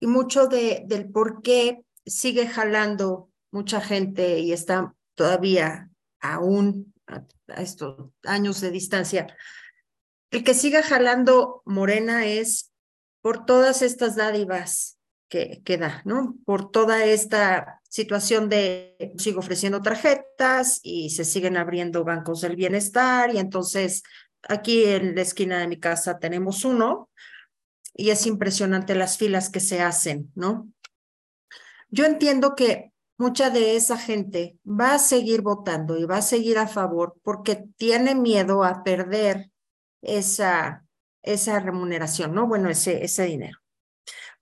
S2: y mucho de, del por qué sigue jalando mucha gente y está todavía aún a, estos años de distancia, el que siga jalando Morena es por todas estas dádivas que, que da, ¿no? Por toda esta situación de sigo ofreciendo tarjetas y se siguen abriendo bancos del bienestar y entonces aquí en la esquina de mi casa tenemos uno y es impresionante las filas que se hacen, ¿no? Yo entiendo que mucha de esa gente va a seguir votando y va a seguir a favor porque tiene miedo a perder esa, esa remuneración, ¿no? Bueno, ese, ese dinero.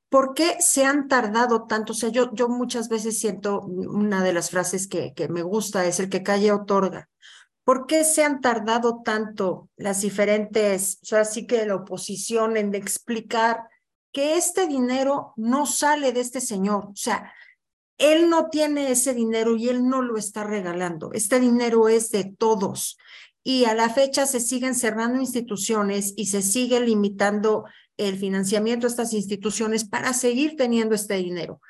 S2: ¿Por qué se han tardado tanto? O sea, yo, yo muchas veces siento una de las frases que, que me gusta es el que calle otorga. ¿Por qué se han tardado tanto las diferentes, o sea, sí que la oposición en explicar que este dinero no sale de este señor? O sea, él no tiene ese dinero y él no lo está regalando. Este dinero es de todos. Y a la fecha se siguen cerrando instituciones y se sigue limitando el financiamiento de estas instituciones para seguir teniendo este dinero.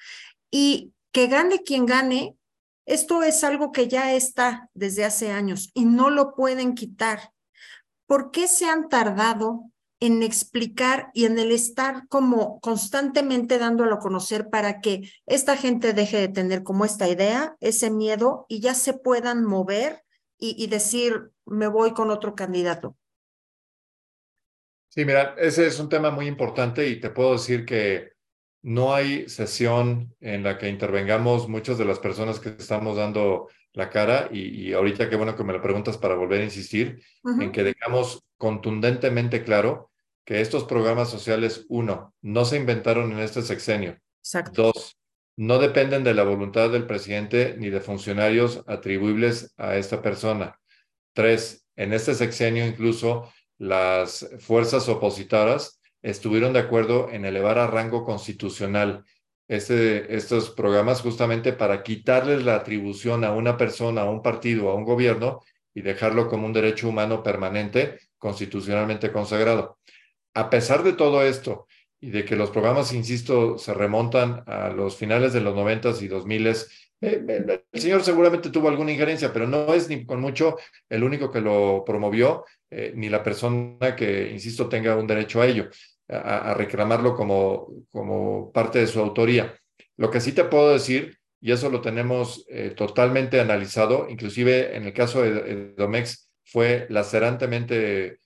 S2: Y que gane quien gane, esto es algo que ya está desde hace años y no lo pueden quitar. ¿Por qué se han tardado en explicar y en el estar como constantemente dándolo a conocer para que esta gente deje de tener como esta idea, ese miedo y ya se puedan mover y, y decir, me voy con otro candidato.
S3: Sí, mira, ese es un tema muy importante y te puedo decir que no hay sesión en la que intervengamos muchas de las personas que estamos dando la cara y, ahorita qué bueno que me lo preguntas para volver a insistir en que dejamos contundentemente claro que estos programas sociales, uno, no se inventaron en este sexenio.
S2: Exacto.
S3: Dos, no dependen de la voluntad del presidente ni de funcionarios atribuibles a esta persona. Tres, en este sexenio incluso las fuerzas opositoras estuvieron de acuerdo en elevar a rango constitucional este, estos programas justamente para quitarles la atribución a una persona, a un partido, a un gobierno y dejarlo como un derecho humano permanente constitucionalmente consagrado. A pesar de todo esto y de que los programas, insisto, se remontan a los finales de los noventas y dos miles, eh, eh, el señor seguramente tuvo alguna injerencia, pero no es ni con mucho el único que lo promovió, eh, ni la persona que, insisto, tenga un derecho a ello, a, reclamarlo como, como parte de su autoría. Lo que sí te puedo decir, y eso lo tenemos totalmente analizado, inclusive en el caso de Domex fue lacerantemente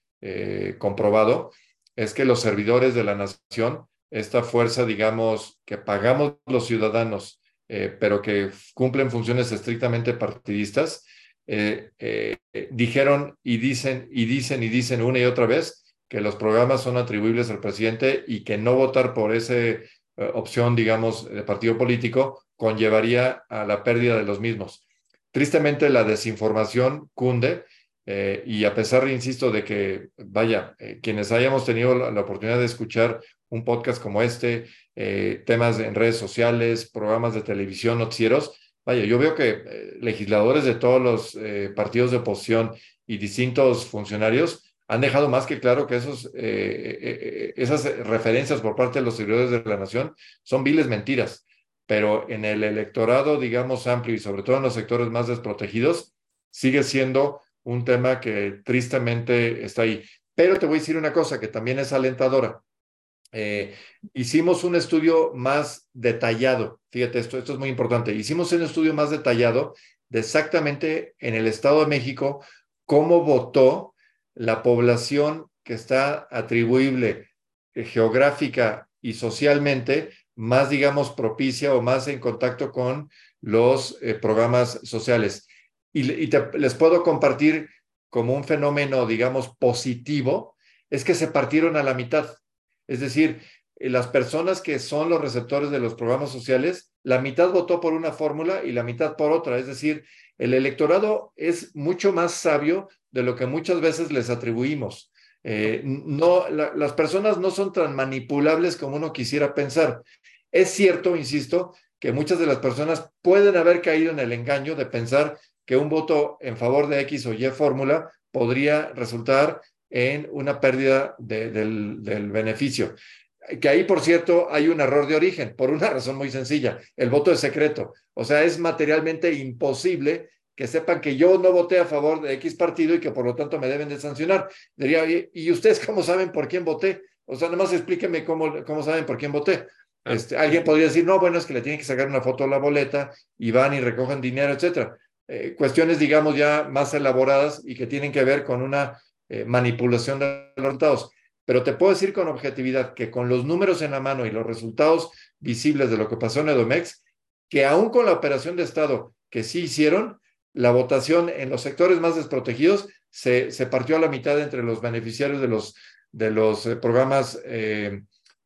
S3: comprobado, es que los servidores de la nación, esta fuerza, digamos, que pagamos los ciudadanos, eh, pero que cumplen funciones estrictamente partidistas, eh, eh, dijeron y dicen y dicen y dicen una y otra vez que los programas son atribuibles al presidente y que no votar por esa opción, digamos, de partido político conllevaría a la pérdida de los mismos. Tristemente, la desinformación cunde y a pesar, insisto, de que, vaya, quienes hayamos tenido la, oportunidad de escuchar un podcast como este, eh, temas en redes sociales, programas de televisión, noticieros, vaya, yo veo que legisladores de todos los partidos de oposición y distintos funcionarios han dejado más que claro que esos, esas referencias por parte de los servidores de la nación son viles mentiras, pero en el electorado, digamos, amplio y sobre todo en los sectores más desprotegidos, sigue siendo un tema que tristemente está ahí. Pero te voy a decir una cosa que también es alentadora. Eh, hicimos un estudio más detallado, fíjate esto, esto es muy importante, hicimos un estudio más detallado de exactamente en el Estado de México cómo votó la población que está atribuible eh, geográfica y socialmente más, digamos, propicia o más en contacto con los eh, programas sociales. Y, les puedo compartir como un fenómeno, digamos, positivo, es que se partieron a la mitad. Es decir, eh, las personas que son los receptores de los programas sociales, la mitad votó por una fórmula y la mitad por otra. Es decir, el electorado es mucho más sabio de lo que muchas veces les atribuimos. Eh, no, las personas no son tan manipulables como uno quisiera pensar. Es cierto, insisto, que muchas de las personas pueden haber caído en el engaño de pensar que un voto en favor de X o Y fórmula podría resultar en una pérdida del, del beneficio. Que ahí, por cierto, hay un error de origen, por una razón muy sencilla. El voto es secreto. O sea, es materialmente imposible que sepan que yo no voté a favor de X partido y que por lo tanto me deben de sancionar. Diría, ¿y ustedes cómo saben por quién voté? O sea, nada más explíquenme cómo, cómo saben por quién voté. Este, alguien podría decir, no, bueno, es que le tienen que sacar una foto a la boleta y van y recogen dinero, etcétera. Eh, cuestiones, digamos, ya más elaboradas y que tienen que ver con una eh, manipulación de los resultados. Pero te puedo decir con objetividad que con los números en la mano y los resultados visibles de lo que pasó en Edomex, que aún con la operación de Estado que sí hicieron, la votación en los sectores más desprotegidos se, se partió a la mitad entre los beneficiarios de los, de los eh, programas eh,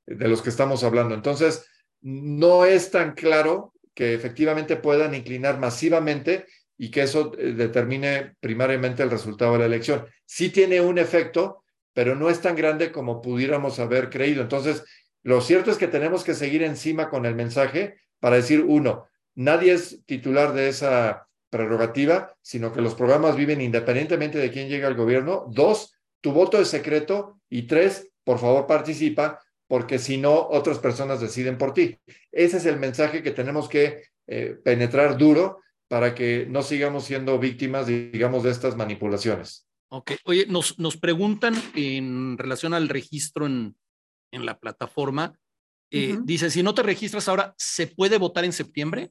S3: de los que estamos hablando. Entonces, no es tan claro que efectivamente puedan inclinar masivamente y que eso eh, determine primariamente el resultado de la elección. Sí tiene un efecto, pero no es tan grande como pudiéramos haber creído. Entonces, lo cierto es que tenemos que seguir encima con el mensaje para decir, uno, nadie es titular de esa prerrogativa, sino que los programas viven independientemente de quién llega al gobierno. Dos, tu voto es secreto. Y tres, por favor participa, porque si no, otras personas deciden por ti. Ese es el mensaje que tenemos que eh, penetrar duro para que no sigamos siendo víctimas, digamos, de estas manipulaciones.
S1: Ok, oye, nos, nos preguntan en relación al registro en, en la plataforma. Eh, dice, si no te registras ahora, ¿se puede votar en septiembre?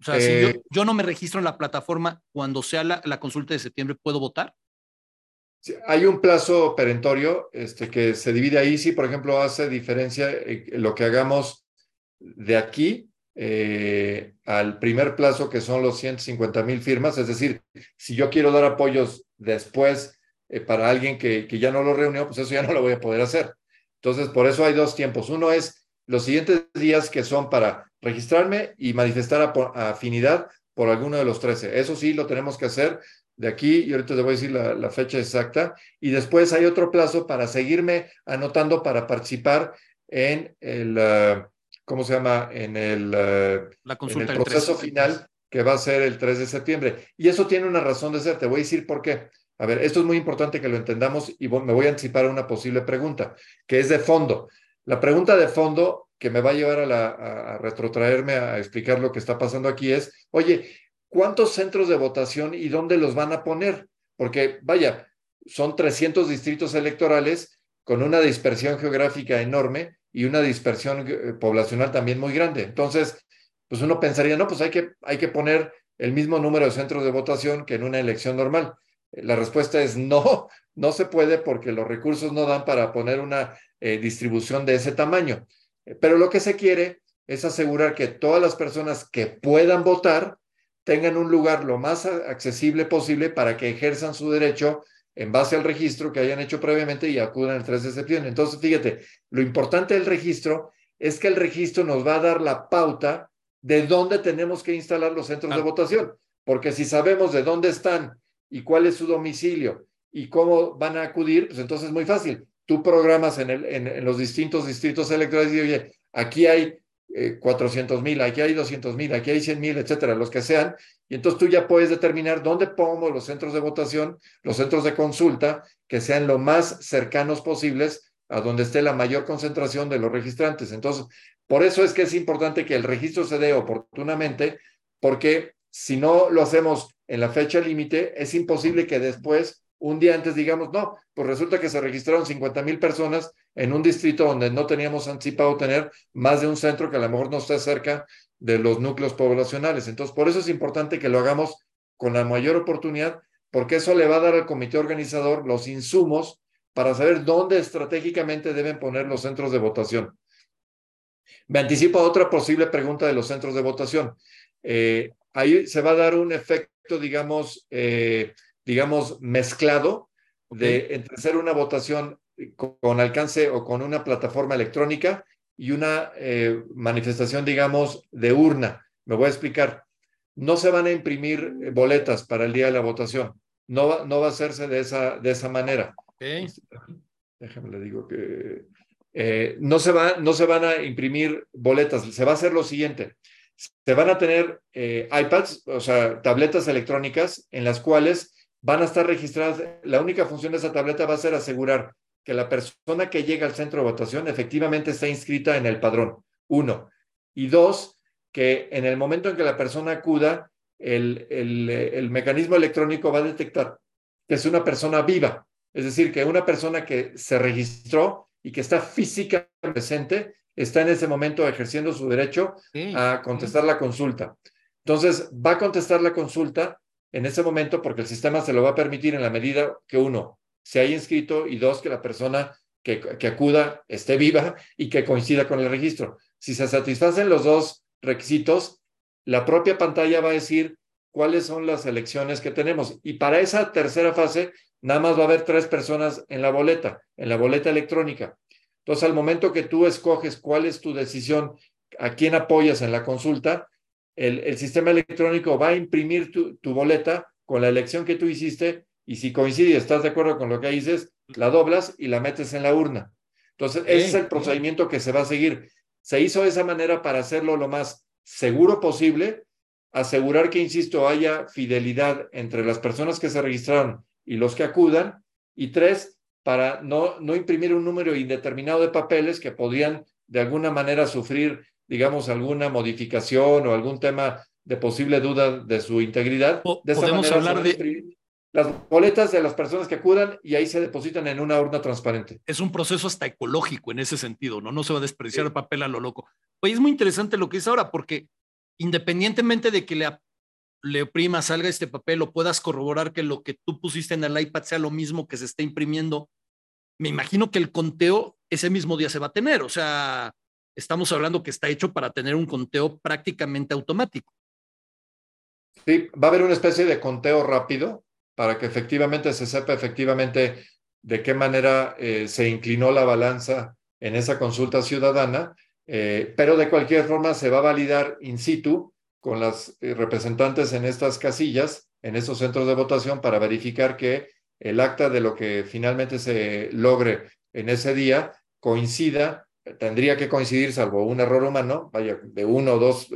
S1: O sea, si eh, yo, no me registro en la plataforma, cuando sea la, la consulta de septiembre, ¿puedo votar?
S3: Hay un plazo perentorio este, que se divide ahí. Sí, por ejemplo, hace diferencia eh, lo que hagamos de aquí eh, al primer plazo, que son los 150 mil firmas. Es decir, si yo quiero dar apoyos después para alguien que, que ya no lo reunió, pues eso ya no lo voy a poder hacer. Entonces, por eso hay dos tiempos. Uno es los siguientes días que son para registrarme y manifestar afinidad por alguno de los 13. Eso sí, lo tenemos que hacer de aquí, y ahorita te voy a decir la, fecha exacta, y después hay otro plazo para seguirme anotando para participar en el, uh, ¿cómo se llama? En el, la consulta en el proceso final que va a ser el 3 de septiembre. Y eso tiene una razón de ser, te voy a decir por qué. A ver, esto es muy importante que lo entendamos y me voy a anticipar a una posible pregunta, que es de fondo. La pregunta de fondo que me va a llevar a, la, a, retrotraerme a explicar lo que está pasando aquí es, oye, ¿cuántos centros de votación y dónde los van a poner? Porque, vaya, son 300 distritos electorales con una dispersión geográfica enorme y una dispersión eh, poblacional también muy grande. Entonces, pues uno pensaría, no, pues hay que, hay que poner el mismo número de centros de votación que en una elección normal. La respuesta es no, no se puede porque los recursos no dan para poner una eh, distribución de ese tamaño. Pero lo que se quiere es asegurar que todas las personas que puedan votar tengan un lugar lo más accesible posible para que ejerzan su derecho en base al registro que hayan hecho previamente y acudan el 3 de septiembre. Entonces, fíjate, lo importante del registro es que el registro nos va a dar la pauta de dónde tenemos que instalar los centros de votación, porque si sabemos de dónde están y cuál es su domicilio y cómo van a acudir, pues entonces es muy fácil. Tú programas en, el, en, los distintos distritos electorales y oye, aquí hay 400 eh, mil, aquí hay 200 mil, aquí hay 100 mil, etcétera, los que sean, y entonces tú ya puedes determinar dónde pongo los centros de votación, los centros de consulta, que sean lo más cercanos posibles a donde esté la mayor concentración de los registrantes. Entonces, por eso es que es importante que el registro se dé oportunamente, porque si no lo hacemos en la fecha límite, es imposible que después un día antes digamos, no, pues resulta que se registraron 50 mil personas en un distrito donde no teníamos anticipado tener más de un centro que a lo mejor no está cerca de los núcleos poblacionales. Entonces, por eso es importante que lo hagamos con la mayor oportunidad, porque eso le va a dar al comité organizador los insumos para saber dónde estratégicamente deben poner los centros de votación. Me anticipo a otra posible pregunta de los centros de votación. Eh, ahí se va a dar un efecto, digamos, eh, digamos, mezclado de entre ser una votación con, alcance o con una plataforma electrónica y una eh, manifestación, digamos, de urna. Me voy a explicar. No se van a imprimir boletas para el día de la votación. No va, no va a hacerse de esa, de esa manera. Déjame le digo que eh, no, se va, no se van a imprimir boletas, se va a hacer lo siguiente. Se van a tener eh, iPads, o sea, tabletas electrónicas en las cuales van a estar registradas. La única función de esa tableta va a ser asegurar que la persona que llega al centro de votación efectivamente está inscrita en el padrón. Uno. Y dos, que en el momento en que la persona acuda, el, el, mecanismo electrónico va a detectar que es una persona viva. Es decir, que una persona que se registró y que está físicamente presente está en ese momento ejerciendo su derecho a contestar la consulta. Entonces, va a contestar la consulta en ese momento porque el sistema se lo va a permitir en la medida que uno se haya inscrito y dos, que la persona que, acuda esté viva y que coincida con el registro. Si se satisfacen los dos requisitos, la propia pantalla va a decir cuáles son las elecciones que tenemos. Y para esa tercera fase, nada más va a haber tres personas en la boleta, en la boleta electrónica. Entonces, al momento que tú escoges cuál es tu decisión, a quién apoyas en la consulta, el, sistema electrónico va a imprimir tu, tu, boleta con la elección que tú hiciste y si coincide y estás de acuerdo con lo que dices, la doblas y la metes en la urna. Entonces, ese es el procedimiento que se va a seguir. Se hizo de esa manera para hacerlo lo más seguro posible, asegurar que, insisto, haya fidelidad entre las personas que se registraron y los que acudan, y tres, para no, no imprimir un número indeterminado de papeles que podrían de alguna manera sufrir, digamos, alguna modificación o algún tema de posible duda de su integridad. De
S1: Podemos hablar de
S3: las boletas de las personas que acudan y ahí se depositan en una urna transparente.
S1: Es un proceso hasta ecológico en ese sentido, ¿no? No se va a desperdiciar el papel a lo loco. Oye, es muy interesante lo que dice ahora, porque independientemente de que le, le oprima, salga este papel o puedas corroborar que lo que tú pusiste en el iPad sea lo mismo que se está imprimiendo, me imagino que el conteo ese mismo día se va a tener. O sea, estamos hablando que está hecho para tener un conteo prácticamente automático.
S3: Sí, va a haber una especie de conteo rápido para que efectivamente se sepa efectivamente de qué manera eh, se inclinó la balanza en esa consulta ciudadana, eh, pero de cualquier forma se va a validar in situ con las eh, representantes en estas casillas, en estos centros de votación, para verificar que el acta de lo que finalmente se logre en ese día coincida, tendría que coincidir salvo un error humano, vaya, de uno o dos,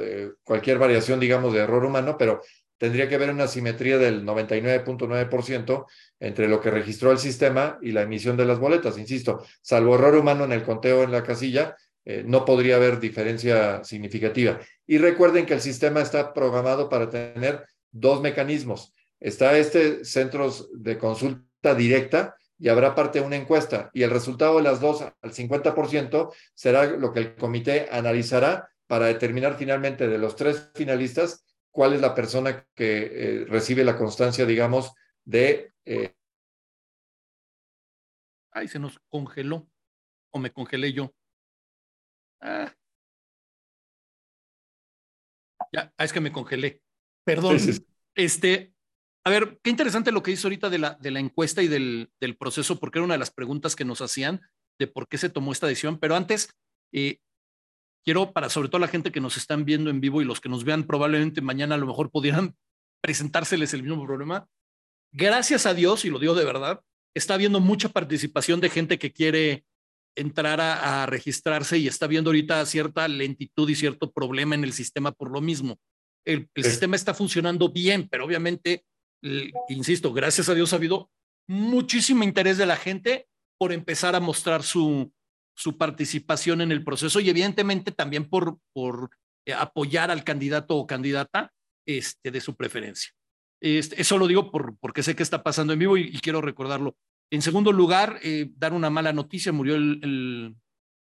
S3: cualquier variación, digamos, de error humano, pero tendría que haber una simetría del 99.9% entre lo que registró el sistema y la emisión de las boletas. Insisto, salvo error humano en el conteo en la casilla, eh, no podría haber diferencia significativa. Y recuerden que el sistema está programado para tener dos mecanismos. Está este centros de consulta directa y habrá parte de una encuesta y el resultado de las dos al 50% será lo que el comité analizará para determinar finalmente de los tres finalistas cuál es la persona que eh, recibe la constancia, digamos, de... Eh...
S1: Ay, se nos congeló. O me congelé yo. Ah. Ya, ah, es que me congelé. Perdón. Este, a ver, qué interesante lo que dice ahorita de la, de la encuesta y del, del, proceso, porque era una de las preguntas que nos hacían de por qué se tomó esta decisión. Pero antes, eh, quiero para sobre todo la gente que nos están viendo en vivo y los que nos vean probablemente mañana a lo mejor pudieran presentárseles el mismo problema. Gracias a Dios, y lo digo de verdad, está habiendo mucha participación de gente que quiere entrar a, registrarse y está viendo ahorita cierta lentitud y cierto problema en el sistema por lo mismo. El, sistema está funcionando bien, pero obviamente, insisto, gracias a Dios ha habido muchísimo interés de la gente por empezar a mostrar su, su participación en el proceso y evidentemente también por, por eh, apoyar al candidato o candidata este, de su preferencia. Este, eso lo digo por, porque sé que está pasando en vivo y, quiero recordarlo. En segundo lugar, eh, dar una mala noticia, murió el,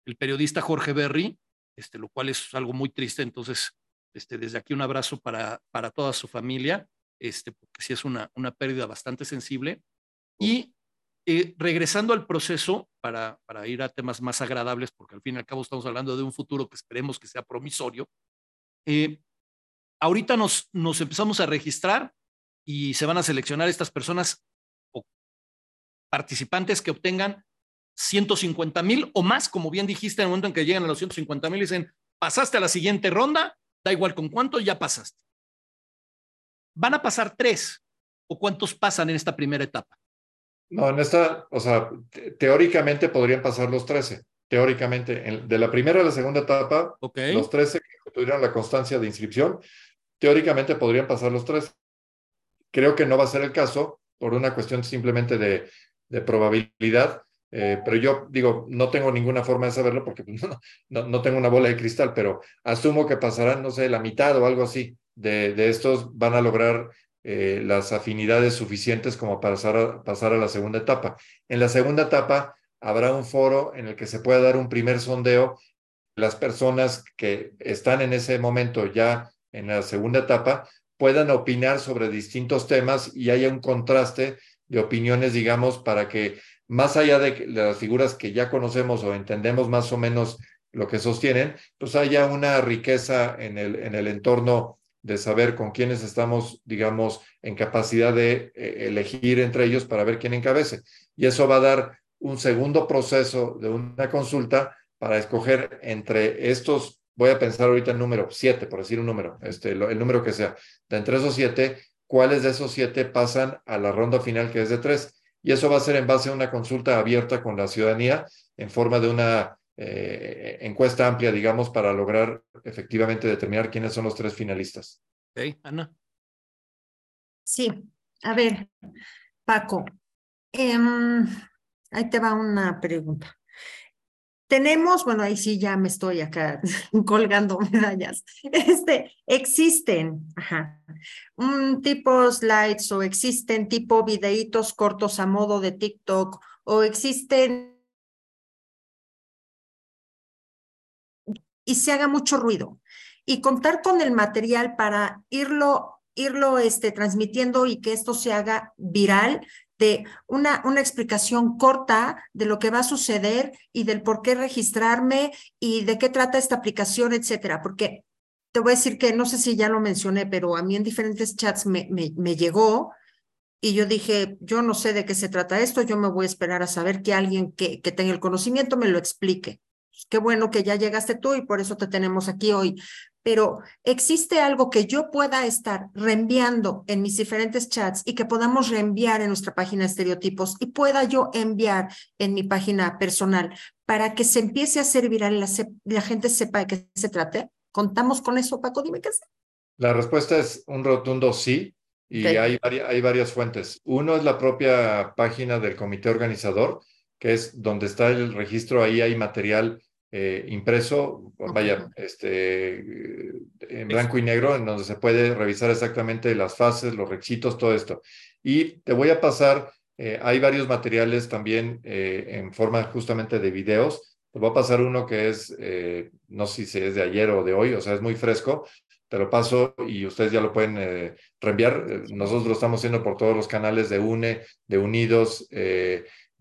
S1: el, periodista Jorge Berry, este, lo cual es algo muy triste, entonces este, desde aquí un abrazo para, para toda su familia, este, porque sí es una, una pérdida bastante sensible. Y eh, regresando al proceso, para, para ir a temas más agradables, porque al fin y al cabo estamos hablando de un futuro que esperemos que sea promisorio, eh, ahorita nos, nos empezamos a registrar y se van a seleccionar estas personas o participantes que obtengan 150 mil o más, como bien dijiste, en el momento en que llegan a los 150 mil, dicen, pasaste a la siguiente ronda, da igual con cuánto, ya pasaste. Van a pasar tres, o cuántos pasan en esta primera etapa.
S3: No, en esta, o sea, teóricamente podrían pasar los 13. Teóricamente, de la primera a la segunda etapa, los 13 que tuvieran la constancia de inscripción, teóricamente podrían pasar los 13. Creo que no va a ser el caso por una cuestión simplemente de, de probabilidad, eh, pero yo digo, no tengo ninguna forma de saberlo porque pues, no, no, tengo una bola de cristal, pero asumo que pasarán, no sé, la mitad o algo así de, de estos van a lograr eh, las afinidades suficientes como para pasar a, pasar a la segunda etapa. En la segunda etapa habrá un foro en el que se pueda dar un primer sondeo. Las personas que están en ese momento ya en la segunda etapa puedan opinar sobre distintos temas y haya un contraste de opiniones, digamos, para que más allá de las figuras que ya conocemos o entendemos más o menos lo que sostienen, pues haya una riqueza en el, en el entorno de saber con quiénes estamos, digamos, en capacidad de eh, elegir entre ellos para ver quién encabece. Y eso va a dar un segundo proceso de una consulta para escoger entre estos, voy a pensar ahorita el número siete, por decir un número, este, el número que sea, de entre esos siete, cuáles de esos siete pasan a la ronda final que es de tres. Y eso va a ser en base a una consulta abierta con la ciudadanía en forma de una eh, encuesta amplia, digamos, para lograr efectivamente determinar quiénes son los tres finalistas.
S1: Ok, Ana.
S2: Sí, a ver, Paco, em, ahí te va una pregunta. Tenemos, bueno, ahí sí ya me estoy acá colgando medallas. Este, existen, ajá, un tipo slides o existen tipo videitos cortos a modo de TikTok o existen y se haga mucho ruido. Y contar con el material para irlo, irlo este, transmitiendo y que esto se haga viral, de una, una explicación corta de lo que va a suceder y del por qué registrarme y de qué trata esta aplicación, etcétera. Porque te voy a decir que no sé si ya lo mencioné, pero a mí en diferentes chats me, me, llegó y yo dije, yo no sé de qué se trata esto, yo me voy a esperar a saber que alguien que, que tenga el conocimiento me lo explique. Pues, qué bueno que ya llegaste tú y por eso te tenemos aquí hoy. Pero existe algo que yo pueda estar reenviando en mis diferentes chats y que podamos reenviar en nuestra página de estereotipos y pueda yo enviar en mi página personal para que se empiece a hacer viral y la, la gente sepa de qué se trate. ¿Contamos con eso, Paco? Dime qué es.
S3: La respuesta es un rotundo sí. Y hay, hay varias fuentes. Uno es la propia página del comité organizador, que es donde está el registro, ahí hay material eh, impreso, vaya, este, en blanco y negro, en donde se puede revisar exactamente las fases, los requisitos, todo esto. Y te voy a pasar, eh, hay varios materiales también eh, en forma justamente de videos. Te voy a pasar uno que es, no sé si es de ayer o de hoy, o sea, es muy fresco. Te lo paso y ustedes ya lo pueden reenviar. Nosotros lo estamos haciendo por todos los canales de UNE, de Unidos,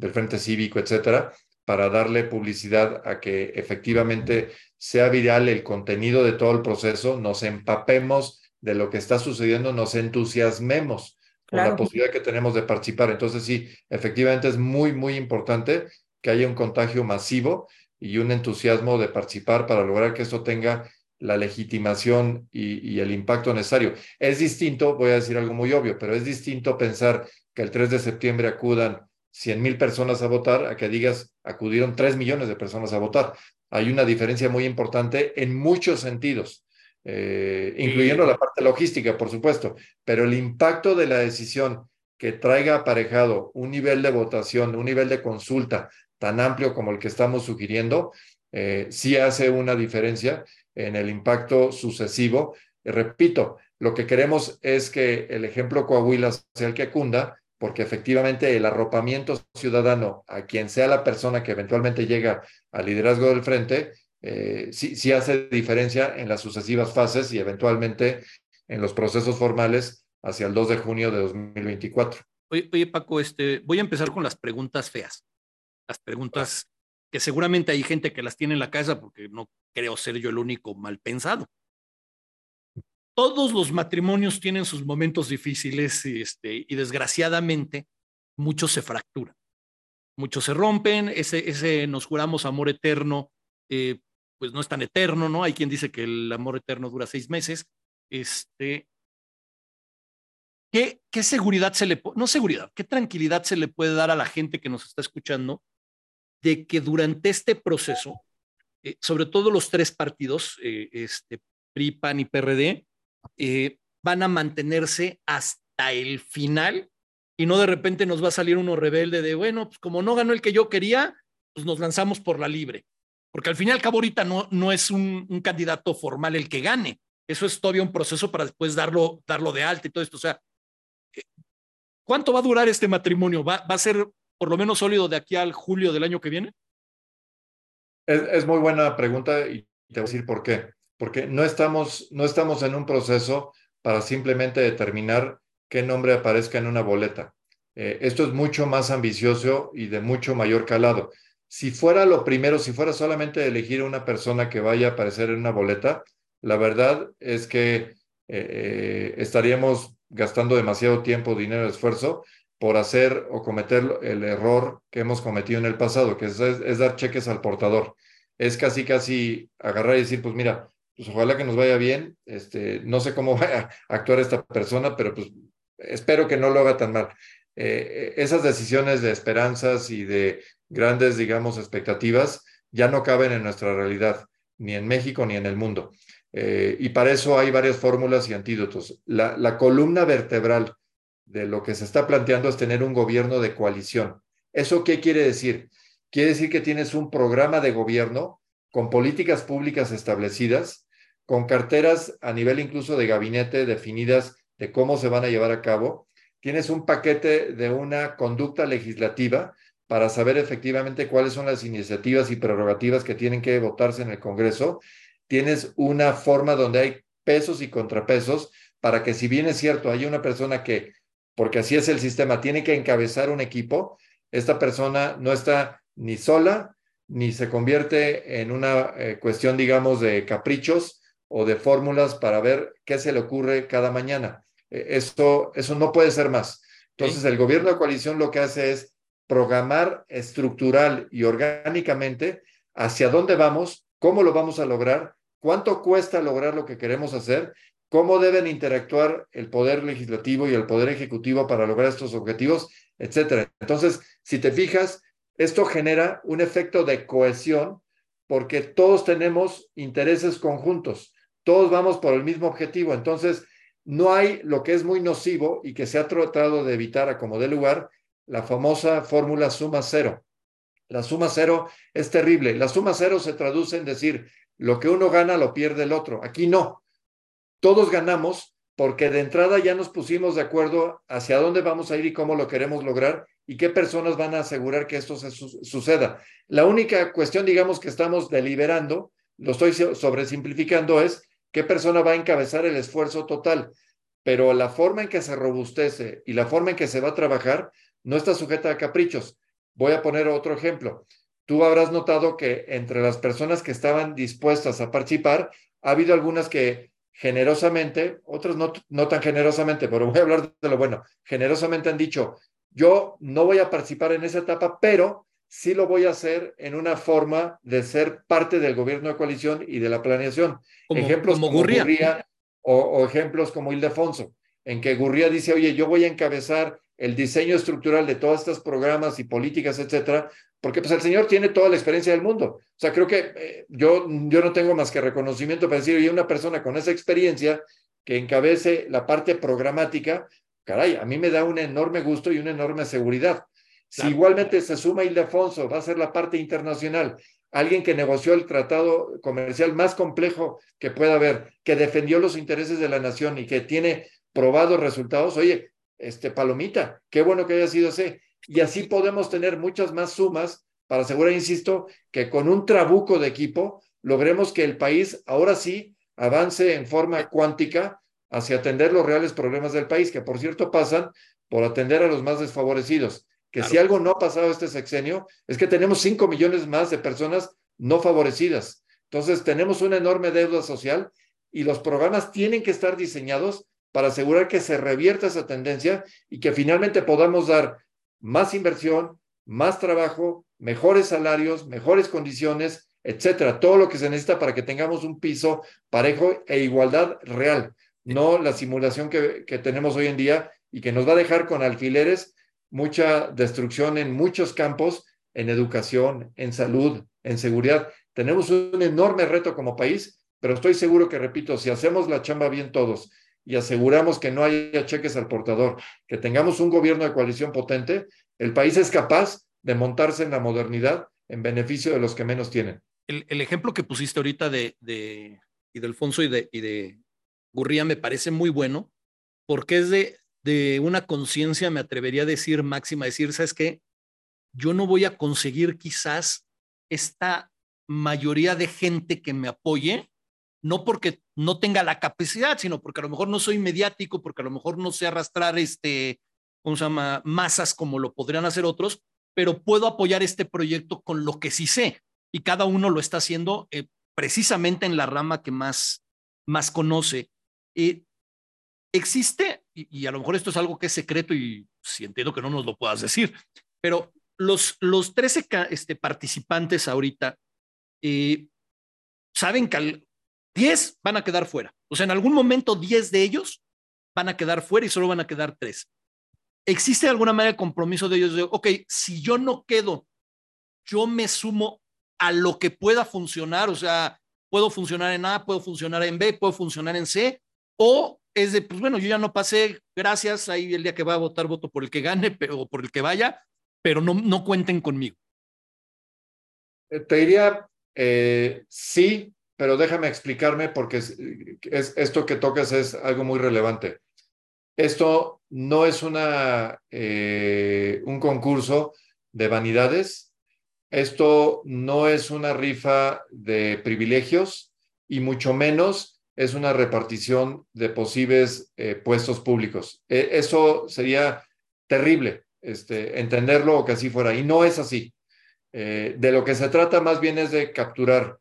S3: del Frente Cívico, etcétera, para darle publicidad a que efectivamente sea viral el contenido de todo el proceso, nos empapemos de lo que está sucediendo, nos entusiasmemos con la posibilidad que tenemos de participar. Entonces, sí, efectivamente es muy, muy importante que haya un contagio masivo y un entusiasmo de participar para lograr que esto tenga la legitimación y, y, el impacto necesario. Es distinto, voy a decir algo muy obvio, pero es distinto pensar que el 3 de septiembre acudan 100 mil personas a votar a que digas acudieron 3 millones de personas a votar. Hay una diferencia muy importante en muchos sentidos, eh, incluyendo la parte logística, por supuesto, pero el impacto de la decisión que traiga aparejado un nivel de votación, un nivel de consulta tan amplio como el que estamos sugiriendo, eh, sí hace una diferencia en el impacto sucesivo. repito, lo que queremos es que el ejemplo Coahuila sea el que cunda, porque efectivamente el arropamiento ciudadano a quien sea la persona que eventualmente llega al liderazgo del frente, eh, sí, sí hace diferencia en las sucesivas fases y eventualmente en los procesos formales hacia el 2 de junio de 2024.
S1: Oye, oye Paco, este, voy a empezar con las preguntas feas. Las preguntas que seguramente hay gente que las tiene en la casa porque no creo ser yo el único mal pensado todos los matrimonios tienen sus momentos difíciles este, y desgraciadamente muchos se fracturan, muchos se rompen, ese, ese nos juramos amor eterno, eh, pues no es tan eterno, ¿no? Hay quien dice que el amor eterno dura seis meses. Este, ¿qué, qué seguridad se le, no seguridad, qué tranquilidad se le puede dar a la gente que nos está escuchando de que durante este proceso, eh, sobre todo los tres partidos, eh, este, PRI, PAN y PRD, eh, van a mantenerse hasta el final y no de repente nos va a salir uno rebelde de, bueno, pues como no ganó el que yo quería, pues nos lanzamos por la libre. Porque al fin y al cabo ahorita no, no es un, candidato formal el que gane. Eso es todavía un proceso para después darlo, darlo de alta y todo esto. O sea, ¿cuánto va a durar este matrimonio? ¿Va, va a ser por lo menos sólido de aquí al julio del año que viene?
S3: Es, es, muy buena pregunta y te voy a decir por qué. Porque no estamos, no estamos en un proceso para simplemente determinar qué nombre aparezca en una boleta. Eh, esto es mucho más ambicioso y de mucho mayor calado. Si fuera lo primero, si fuera solamente elegir una persona que vaya a aparecer en una boleta, la verdad es que eh, eh, estaríamos gastando demasiado tiempo, dinero, esfuerzo por hacer o cometer el error que hemos cometido en el pasado, que es, es, dar cheques al portador. Es casi, casi agarrar y decir, pues mira, pues ojalá que nos vaya bien, este, no sé cómo va a actuar esta persona, pero pues espero que no lo haga tan mal. Eh, esas decisiones de esperanzas y de grandes, digamos, expectativas ya no caben en nuestra realidad, ni en México ni en el mundo. Eh, y para eso hay varias fórmulas y antídotos. La, la columna vertebral de lo que se está planteando es tener un gobierno de coalición. ¿Eso qué quiere decir? Quiere decir que tienes un programa de gobierno con políticas públicas establecidas, con carteras a nivel incluso de gabinete definidas de cómo se van a llevar a cabo. Tienes un paquete de una conducta legislativa para saber efectivamente cuáles son las iniciativas y prerrogativas que tienen que votarse en el Congreso. Tienes una forma donde hay pesos y contrapesos para que si bien es cierto, hay una persona que porque así es el sistema, tiene que encabezar un equipo, esta persona no está ni sola, ni se convierte en una eh, cuestión, digamos, de caprichos o de fórmulas para ver qué se le ocurre cada mañana. E, eso, eso no puede ser más. Entonces, el gobierno de coalición lo que hace es programar estructural y orgánicamente hacia dónde vamos, cómo lo vamos a lograr, cuánto cuesta lograr lo que queremos hacer cómo deben interactuar el poder legislativo y el poder ejecutivo para lograr estos objetivos, etcétera. Entonces, si te fijas, esto genera un efecto de cohesión porque todos tenemos intereses conjuntos, todos vamos por el mismo objetivo. Entonces, no hay lo que es muy nocivo y que se ha tratado de evitar a como dé lugar, la famosa fórmula suma cero. La suma cero es terrible. La suma cero se traduce en decir, lo que uno gana lo pierde el otro. Aquí no todos ganamos porque de entrada ya nos pusimos de acuerdo hacia dónde vamos a ir y cómo lo queremos lograr y qué personas van a asegurar que esto se su suceda. La única cuestión, digamos, que estamos deliberando, lo estoy sobresimplificando, es qué persona va a encabezar el esfuerzo total. Pero la forma en que se robustece y la forma en que se va a trabajar no está sujeta a caprichos. Voy a poner otro ejemplo. Tú habrás notado que entre las personas que estaban dispuestas a participar, ha habido algunas que generosamente, otros no, no tan generosamente, pero voy a hablar de lo bueno, generosamente han dicho, yo no voy a participar en esa etapa, pero sí lo voy a hacer en una forma de ser parte del gobierno de coalición y de la planeación.
S1: Como,
S3: ejemplos
S1: como,
S3: como
S1: Gurría.
S3: Gurría o, o, ejemplos como Ildefonso, en que Gurría dice, oye, yo voy a encabezar el diseño estructural de todos estos programas y políticas, etcétera, porque pues el señor tiene toda la experiencia del mundo. O sea, creo que eh, yo, yo no tengo más que reconocimiento para decir, oye, una persona con esa experiencia que encabece la parte programática, caray, a mí me da un enorme gusto y una enorme seguridad. Si claro. igualmente se suma Ildefonso, va a ser la parte internacional, alguien que negoció el tratado comercial más complejo que pueda haber, que defendió los intereses de la nación y que tiene probados resultados, oye, este palomita, qué bueno que haya sido ese y así podemos tener muchas más sumas para asegurar, insisto, que con un trabuco de equipo logremos que el país ahora sí avance en forma cuántica hacia atender los reales problemas del país, que por cierto pasan por atender a los más desfavorecidos. Que claro. si algo no ha pasado este sexenio, es que tenemos 5 millones más de personas no favorecidas. Entonces, tenemos una enorme deuda social y los programas tienen que estar diseñados para asegurar que se revierta esa tendencia y que finalmente podamos dar más inversión, más trabajo, mejores salarios, mejores condiciones, etcétera. Todo lo que se necesita para que tengamos un piso parejo e igualdad real, no la simulación que, que tenemos hoy en día y que nos va a dejar con alfileres mucha destrucción en muchos campos, en educación, en salud, en seguridad. Tenemos un enorme reto como país, pero estoy seguro que, repito, si hacemos la chamba bien todos y aseguramos que no haya cheques al portador, que tengamos un gobierno de coalición potente, el país es capaz de montarse en la modernidad en beneficio de los que menos tienen.
S1: El, ejemplo que pusiste ahorita de, de, y de Alfonso y de, y de Gurría me parece muy bueno, porque es de, de una conciencia, me atrevería a decir, máxima, decir, ¿sabes? Yo no voy a conseguir quizás esta mayoría de gente que me apoye, no porque no tenga la capacidad, sino porque a lo mejor no soy mediático, porque a lo mejor no sé arrastrar este, ¿cómo se llama? Masas como lo podrían hacer otros, pero puedo apoyar este proyecto con lo que sí sé. Y cada uno lo está haciendo eh, precisamente en la rama que más, más conoce. Eh, existe, y, a lo mejor esto es algo que es secreto y si entiendo que no nos lo puedas decir, pero los, los 13 este, participantes ahorita eh, saben que 10 van a quedar fuera. O sea, en algún momento 10 de ellos van a quedar fuera y solo van a quedar 3. ¿Existe alguna manera de compromiso de ellos de, ok, si yo no quedo, yo me sumo a lo que pueda funcionar, o sea, puedo funcionar en A, puedo funcionar en B, puedo funcionar en C, o es de, pues bueno, yo ya no pasé, gracias, ahí el día que va a votar voto por el que gane o por el que vaya, pero no, no cuenten conmigo.
S3: Eh, te diría, eh, sí, pero déjame explicarme porque es, esto que tocas es algo muy relevante. Esto no es una, eh, un concurso de vanidades, esto no es una rifa de privilegios y mucho menos es una repartición de posibles eh, puestos públicos. E, eso sería terrible, este, entenderlo o que así fuera, y no es así. Eh, de lo que se trata más bien es de capturar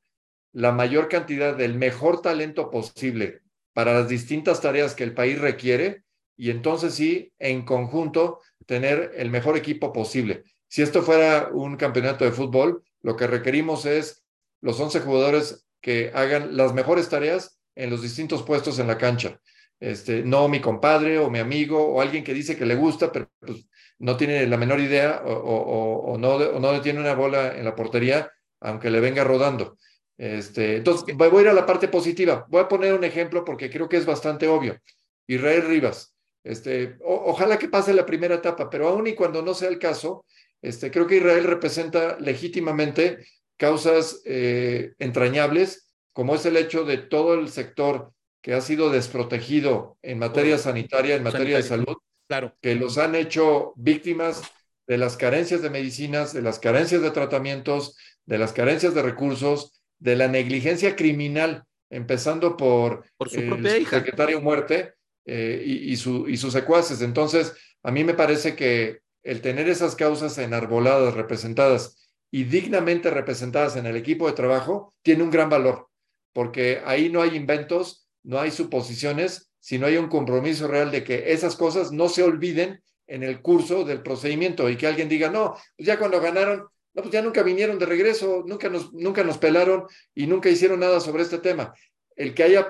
S3: la mayor cantidad del mejor talento posible para las distintas tareas que el país requiere y entonces sí, en conjunto, tener el mejor equipo posible. Si esto fuera un campeonato de fútbol, lo que requerimos es los 11 jugadores que hagan las mejores tareas en los distintos puestos en la cancha. Este, no mi compadre o mi amigo o alguien que dice que le gusta, pero pues, no tiene la menor idea o, no, o no tiene una bola en la portería, aunque le venga rodando. Este, entonces, voy a ir a la parte positiva. Voy a poner un ejemplo porque creo que es bastante obvio. Israel Rivas. Este, ojalá que pase la primera etapa, pero aún y cuando no sea el caso, este, creo que Israel representa legítimamente causas eh, entrañables como es el hecho de todo el sector que ha sido desprotegido en materia sanitaria, en materia de salud,
S1: claro.
S3: que los han hecho víctimas de las carencias de medicinas, de las carencias de tratamientos, de las carencias de recursos, de la negligencia criminal, empezando por,
S1: por su propia hija.
S3: secretario muerte eh, y, su, y sus secuaces. Entonces, a mí me parece que el tener esas causas enarboladas, representadas y dignamente representadas en el equipo de trabajo, tiene un gran valor porque ahí no hay inventos, no hay suposiciones, sino hay un compromiso real de que esas cosas no se olviden en el curso del procedimiento y que alguien diga, no, pues ya cuando ganaron, no, pues ya nunca vinieron de regreso, nunca nos, nunca pelaron y nunca hicieron nada sobre este tema. El que haya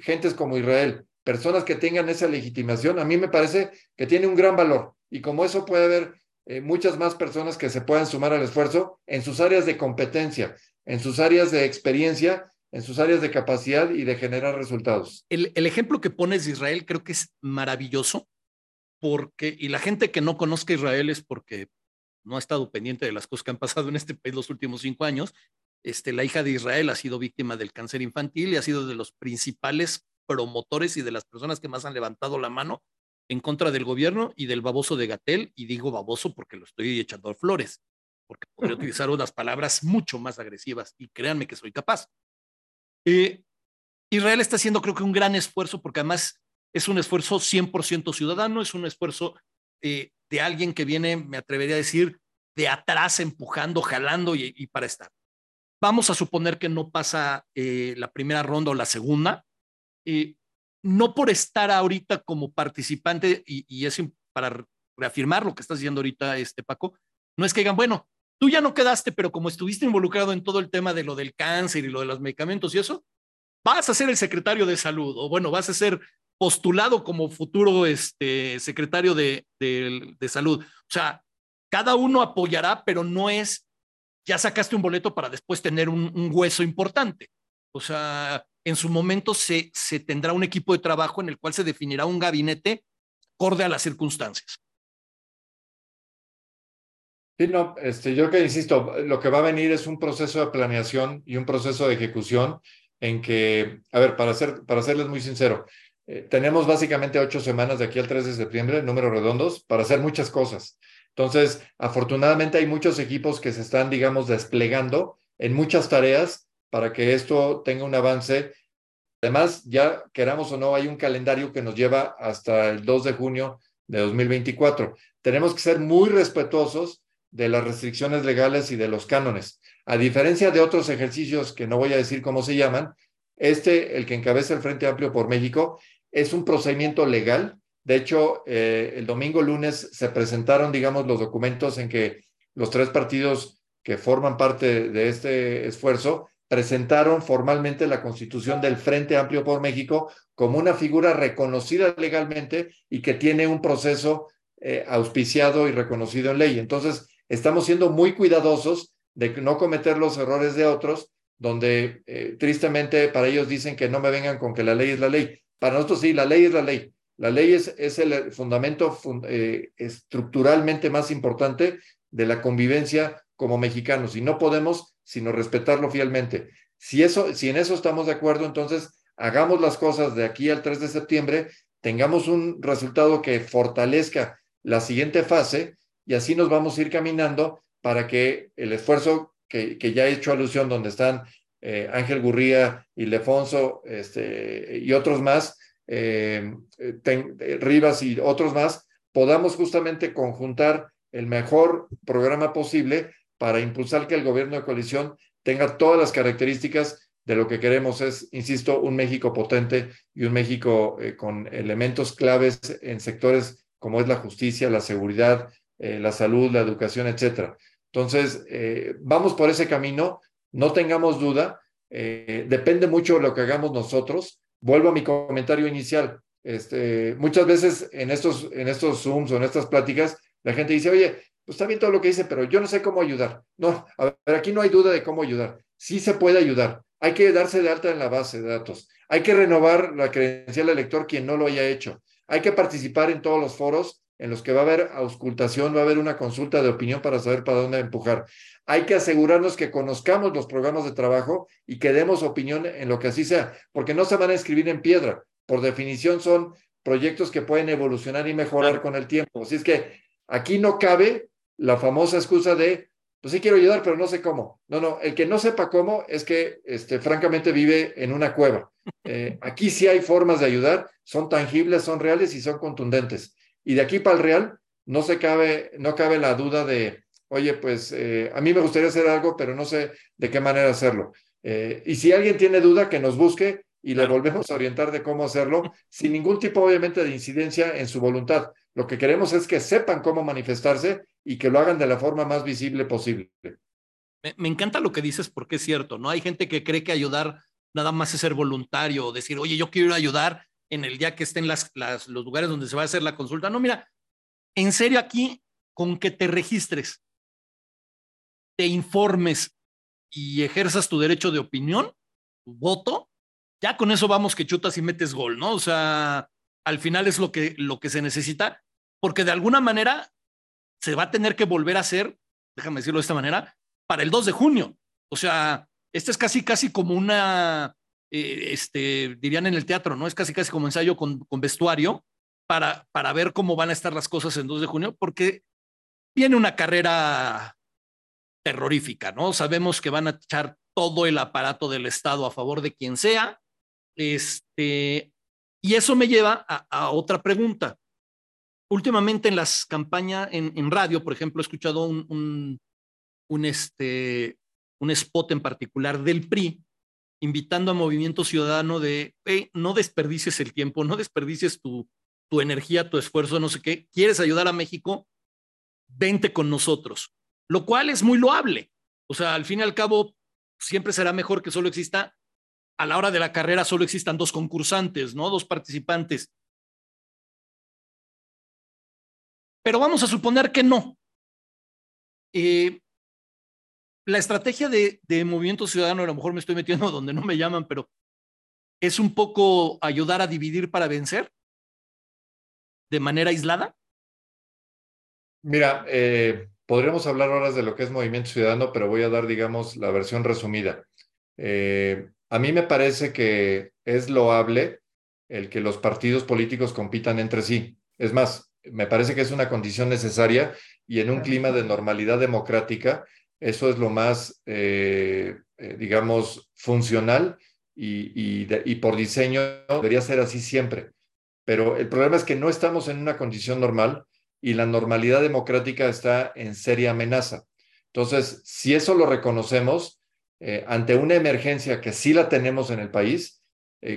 S3: gentes como Israel, personas que tengan esa legitimación, a mí me parece que tiene un gran valor. Y como eso puede haber eh, muchas más personas que se puedan sumar al esfuerzo en sus áreas de competencia, en sus áreas de experiencia en sus áreas de capacidad y de generar resultados.
S1: El, ejemplo que pones de Israel creo que es maravilloso, porque, y la gente que no conozca Israel es porque no ha estado pendiente de las cosas que han pasado en este país los últimos cinco años. Este, la hija de Israel ha sido víctima del cáncer infantil y ha sido de los principales promotores y de las personas que más han levantado la mano en contra del gobierno y del baboso de Gatel, y digo baboso porque lo estoy echando flores, porque podría utilizar unas palabras mucho más agresivas, y créanme que soy capaz. Eh, Israel está haciendo creo que un gran esfuerzo porque además es un esfuerzo 100% ciudadano, es un esfuerzo eh, de alguien que viene, me atrevería a decir, de atrás empujando, jalando y, para estar. Vamos a suponer que no pasa eh, la primera ronda o la segunda, no por estar ahorita como participante, y, y, es para reafirmar lo que estás diciendo ahorita, este Paco, no es que digan, bueno, Tú ya no quedaste, pero como estuviste involucrado en todo el tema de lo del cáncer y lo de los medicamentos y eso, vas a ser el secretario de salud, o bueno, vas a ser postulado como futuro este, secretario de, de, salud. O sea, cada uno apoyará, pero no es, ya sacaste un boleto para después tener un, un hueso importante. O sea, en su momento se, se tendrá un equipo de trabajo en el cual se definirá un gabinete acorde a las circunstancias.
S3: Sí, no, este, yo que insisto, lo que va a venir es un proceso de planeación y un proceso de ejecución en que, a ver, para, ser, para serles muy sincero, eh, tenemos básicamente ocho semanas de aquí al 3 de septiembre, números redondos, para hacer muchas cosas. Entonces, afortunadamente hay muchos equipos que se están, digamos, desplegando en muchas tareas para que esto tenga un avance. Además, ya queramos o no, hay un calendario que nos lleva hasta el 2 de junio de 2024. Tenemos que ser muy respetuosos de las restricciones legales y de los cánones. A diferencia de otros ejercicios que no voy a decir cómo se llaman, este, el que encabeza el Frente Amplio por México, es un procedimiento legal. De hecho, eh, el domingo lunes se presentaron, digamos, los documentos en que los tres partidos que forman parte de este esfuerzo presentaron formalmente la constitución del Frente Amplio por México como una figura reconocida legalmente y que tiene un proceso eh, auspiciado y reconocido en ley. Entonces, estamos siendo muy cuidadosos de no cometer los errores de otros, donde eh, tristemente para ellos dicen que no me vengan con que la ley es la ley. Para nosotros sí, la ley es la ley. La ley es, es el fundamento eh, estructuralmente más importante de la convivencia como mexicanos y no podemos sino respetarlo fielmente. Si, eso, si en eso estamos de acuerdo, entonces hagamos las cosas de aquí al 3 de septiembre, tengamos un resultado que fortalezca la siguiente fase y así nos vamos a ir caminando para que el esfuerzo que, que ya he hecho alusión, donde están eh, Ángel Gurría, Ildefonso este, y otros más, eh, eh, Rivas y otros más, podamos justamente conjuntar el mejor programa posible para impulsar que el gobierno de coalición tenga todas las características de lo que queremos es, insisto, un México potente y un México con elementos claves en sectores como es la justicia, la seguridad, la salud, la educación, etcétera. Entonces, vamos por ese camino, no tengamos duda, eh, depende mucho de lo que hagamos nosotros. Vuelvo a mi comentario inicial. Este, muchas veces en estos, en estos Zooms o en estas pláticas, la gente dice, oye, pues está bien todo lo que dice, pero yo no sé cómo ayudar. No, a ver, aquí no hay duda de cómo ayudar. Sí se puede ayudar. Hay que darse de alta en la base de datos. Hay que renovar la credencial del lector quien no lo haya hecho. Hay que participar en todos los foros en los que va a haber auscultación, va a haber una consulta de opinión para saber para dónde empujar. Hay que asegurarnos que conozcamos los programas de trabajo y que demos opinión en lo que así sea, porque no se van a escribir en piedra. Por definición son proyectos que pueden evolucionar y mejorar con el tiempo. Así es que aquí no cabe la famosa excusa de, pues sí quiero ayudar, pero no sé cómo. No, no, el que no sepa cómo es que, este, francamente, vive en una cueva. Eh, aquí sí hay formas de ayudar, son tangibles, son reales y son contundentes. Y de aquí para el Real, no se cabe, no cabe la duda de, oye, pues eh, a mí me gustaría hacer algo, pero no sé de qué manera hacerlo. Eh, y si alguien tiene duda, que nos busque y le volvemos a orientar de cómo hacerlo, sin ningún tipo, obviamente, de incidencia en su voluntad. Lo que queremos es que sepan cómo manifestarse y que lo hagan de la forma más visible posible.
S1: Me, me encanta lo que dices porque es cierto, ¿no? Hay gente que cree que ayudar nada más es ser voluntario o decir, oye, yo quiero ayudar en el día que estén las, los lugares donde se va a hacer la consulta. No, mira, en serio aquí, con que te registres, te informes y ejerzas tu derecho de opinión, tu voto, ya con eso vamos que chutas y metes gol, ¿no? O sea, al final es lo que, lo que se necesita, porque de alguna manera se va a tener que volver a hacer, déjame decirlo de esta manera, para el 2 de junio. O sea, este es casi, casi como una eh, este, dirían en el teatro, ¿no? Es casi casi como ensayo con, con vestuario para, para ver cómo van a estar las cosas en 2 de junio, porque viene una carrera terrorífica, ¿no? Sabemos que van a echar todo el aparato del Estado a favor de quien sea. Este, y eso me lleva a, otra pregunta. Últimamente en las campañas en, en radio, por ejemplo, he escuchado un, un, un, este, un spot en particular del PRI invitando a Movimiento Ciudadano de, no desperdicies el tiempo, no desperdicies tu, tu energía, tu esfuerzo, no sé qué, quieres ayudar a México, vente con nosotros, lo cual es muy loable. O sea, al fin y al cabo, siempre será mejor que solo exista a la hora de la carrera solo existan dos concursantes, ¿no? Dos participantes. Pero vamos a suponer que no. Eh, la estrategia de, de, Movimiento Ciudadano, a lo mejor me estoy metiendo donde no me llaman, pero es un poco ayudar a dividir para vencer de manera aislada.
S3: Mira, eh, podríamos hablar horas de lo que es Movimiento Ciudadano, pero voy a dar, digamos, la versión resumida. Eh, a mí me parece que es loable el que los partidos políticos compitan entre sí. Es más, me parece que es una condición necesaria y en un clima de normalidad democrática, eso es lo más, eh, eh, digamos, funcional y, y, por diseño debería ser así siempre. Pero el problema es que no estamos en una condición normal y la normalidad democrática está en seria amenaza. Entonces, si eso lo reconocemos, eh, ante una emergencia que sí la tenemos en el país,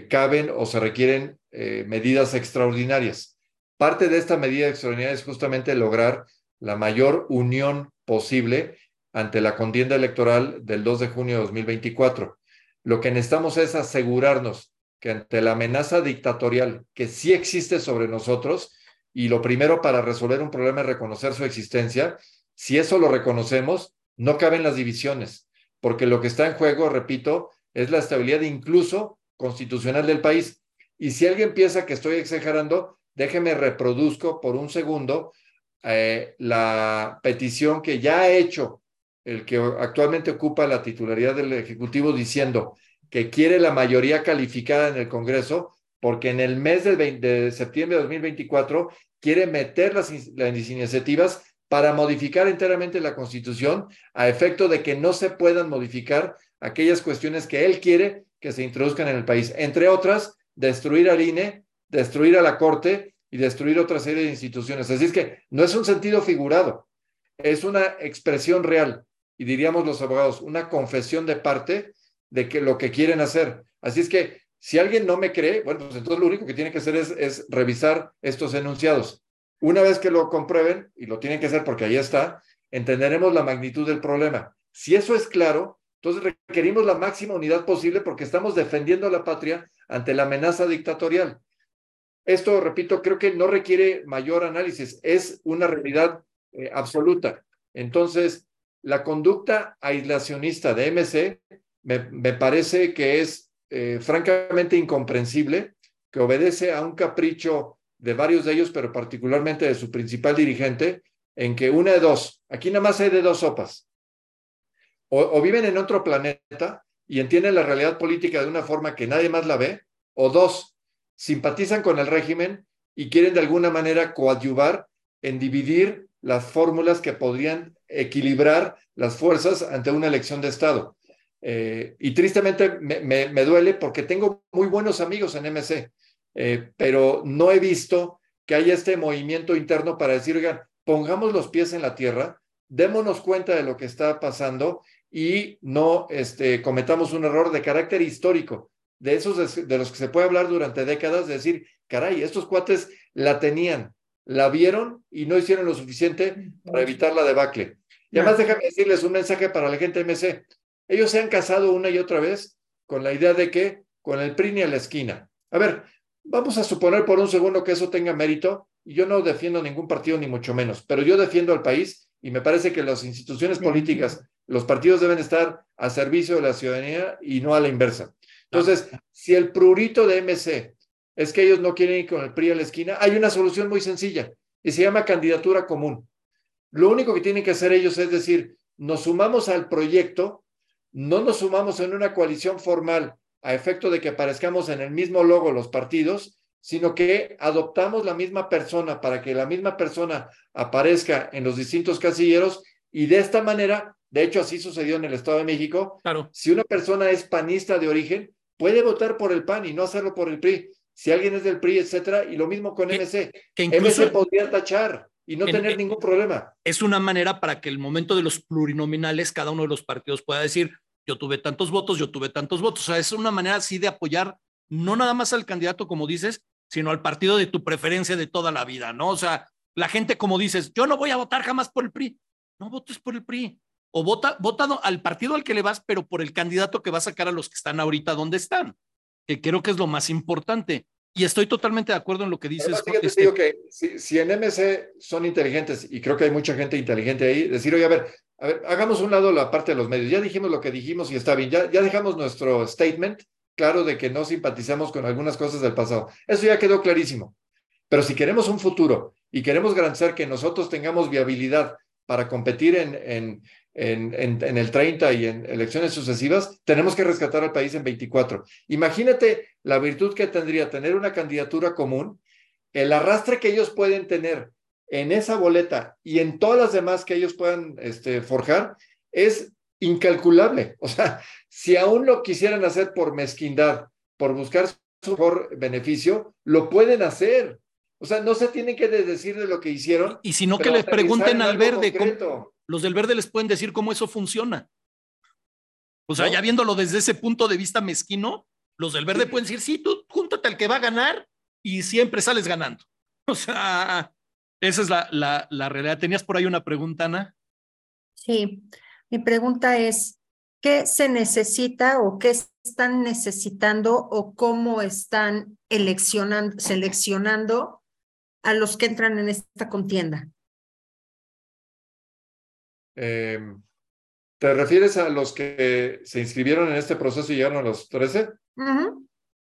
S3: caben o se requieren medidas extraordinarias. Parte de esta medida extraordinaria es justamente lograr la mayor unión posible ante la contienda electoral del 2 de junio de 2024. Lo que necesitamos es asegurarnos que ante la amenaza dictatorial que sí existe sobre nosotros, y lo primero para resolver un problema es reconocer su existencia, si eso lo reconocemos, no caben las divisiones, porque lo que está en juego, repito, es la estabilidad incluso constitucional del país. Y si alguien piensa que estoy exagerando, déjeme reproduzco por un segundo eh, la petición que ya ha hecho el que actualmente ocupa la titularidad del Ejecutivo diciendo que quiere la mayoría calificada en el Congreso porque en el mes de, de septiembre de 2024 quiere meter las, las iniciativas para modificar enteramente la Constitución a efecto de que no se puedan modificar aquellas cuestiones que él quiere que se introduzcan en el país, entre otras, destruir al INE destruir a la Corte y destruir otra serie de instituciones. Así es que no es un sentido figurado, es una expresión real y diríamos los abogados, una confesión de parte de que lo que quieren hacer. Así es que si alguien no me cree, bueno, pues entonces lo único que tiene que hacer es, revisar estos enunciados. Una vez que lo comprueben, y lo tienen que hacer porque ahí está, entenderemos la magnitud del problema. Si eso es claro, entonces requerimos la máxima unidad posible porque estamos defendiendo a la patria ante la amenaza dictatorial. Esto, repito, creo que no requiere mayor análisis, es una realidad eh, absoluta. Entonces, la conducta aislacionista de MC me, parece que es eh, francamente incomprensible, que obedece a un capricho de varios de ellos, pero particularmente de su principal dirigente, en que una de dos, aquí nada más hay de dos sopas, o viven en otro planeta y entienden la realidad política de una forma que nadie más la ve, o dos, simpatizan con el régimen y quieren de alguna manera coadyuvar en dividir las fórmulas que podrían equilibrar las fuerzas ante una elección de Estado. Eh, y tristemente me, duele porque tengo muy buenos amigos en MC, eh, pero no he visto que haya este movimiento interno para decir, oigan, pongamos los pies en la tierra, démonos cuenta de lo que está pasando y no este, cometamos un error de carácter histórico de esos de, los que se puede hablar durante décadas, de decir, caray, estos cuates la tenían, la vieron y no hicieron lo suficiente para evitar la debacle. Y además déjame decirles un mensaje para la gente MC. Ellos se han casado una y otra vez con la idea de que con el PRI ni a la esquina. A ver, vamos a suponer por un segundo que eso tenga mérito, yo no defiendo ningún partido ni mucho menos, pero yo defiendo al país y me parece que las instituciones políticas, los partidos deben estar a servicio de la ciudadanía y no a la inversa. Entonces, si el prurito de MC es que ellos no quieren ir con el PRI a la esquina, hay una solución muy sencilla y se llama candidatura común. Lo único que tienen que hacer ellos es decir, nos sumamos al proyecto, no nos sumamos en una coalición formal a efecto de que aparezcamos en el mismo logo los partidos, sino que adoptamos la misma persona para que la misma persona aparezca en los distintos casilleros y de esta manera, de hecho así sucedió en el Estado de México,
S1: claro.
S3: si una persona es panista de origen, puede votar por el PAN y no hacerlo por el PRI. Si alguien es del PRI, etcétera, y lo mismo con MC. Que incluso, MC podría tachar y no tener ningún problema.
S1: Es una manera para que el momento de los plurinominales, cada uno de los partidos pueda decir, yo tuve tantos votos, yo tuve tantos votos. O sea, es una manera así de apoyar no nada más al candidato, como dices, sino al partido de tu preferencia de toda la vida, ¿no? O sea, la gente, como dices, yo no voy a votar jamás por el PRI. No votes por el PRI. o vota, vota al partido al que le vas, pero por el candidato que va a sacar a los que están ahorita donde están, que creo que es lo más importante. Y estoy totalmente de acuerdo en lo que dices.
S3: Además, este... digo que si, si, en MC son inteligentes, y creo que hay mucha gente inteligente ahí, decir, oye, a ver, a ver, hagamos un lado la parte de los medios. Ya dijimos lo que dijimos y está bien. Ya, ya dejamos nuestro statement claro de que no simpatizamos con algunas cosas del pasado. Eso ya quedó clarísimo. Pero si queremos un futuro y queremos garantizar que nosotros tengamos viabilidad para competir en, en, en, en, el 30 y en elecciones sucesivas, tenemos que rescatar al país en 24. Imagínate la virtud que tendría tener una candidatura común, el arrastre que ellos pueden tener en esa boleta y en todas las demás que ellos puedan este, forjar, es incalculable. O sea, si aún lo quisieran hacer por mezquindad, por buscar su mejor beneficio, lo pueden hacer. O sea, no se tienen que decir de lo que hicieron.
S1: Y si no, que les pregunten al verde. Cómo, los del verde les pueden decir cómo eso funciona. O sea, ya viéndolo desde ese punto de vista mezquino, los del verde pueden decir, sí, tú júntate al que va a ganar y siempre sales ganando. O sea, esa es la, la, la realidad. ¿Tenías por ahí una pregunta, Ana?
S2: Sí, mi pregunta es, ¿qué se necesita o qué están necesitando o cómo están eleccionando, seleccionando a los que entran en esta contienda?
S3: Em, ¿Te refieres a los que se inscribieron en este proceso y llegaron a los 13?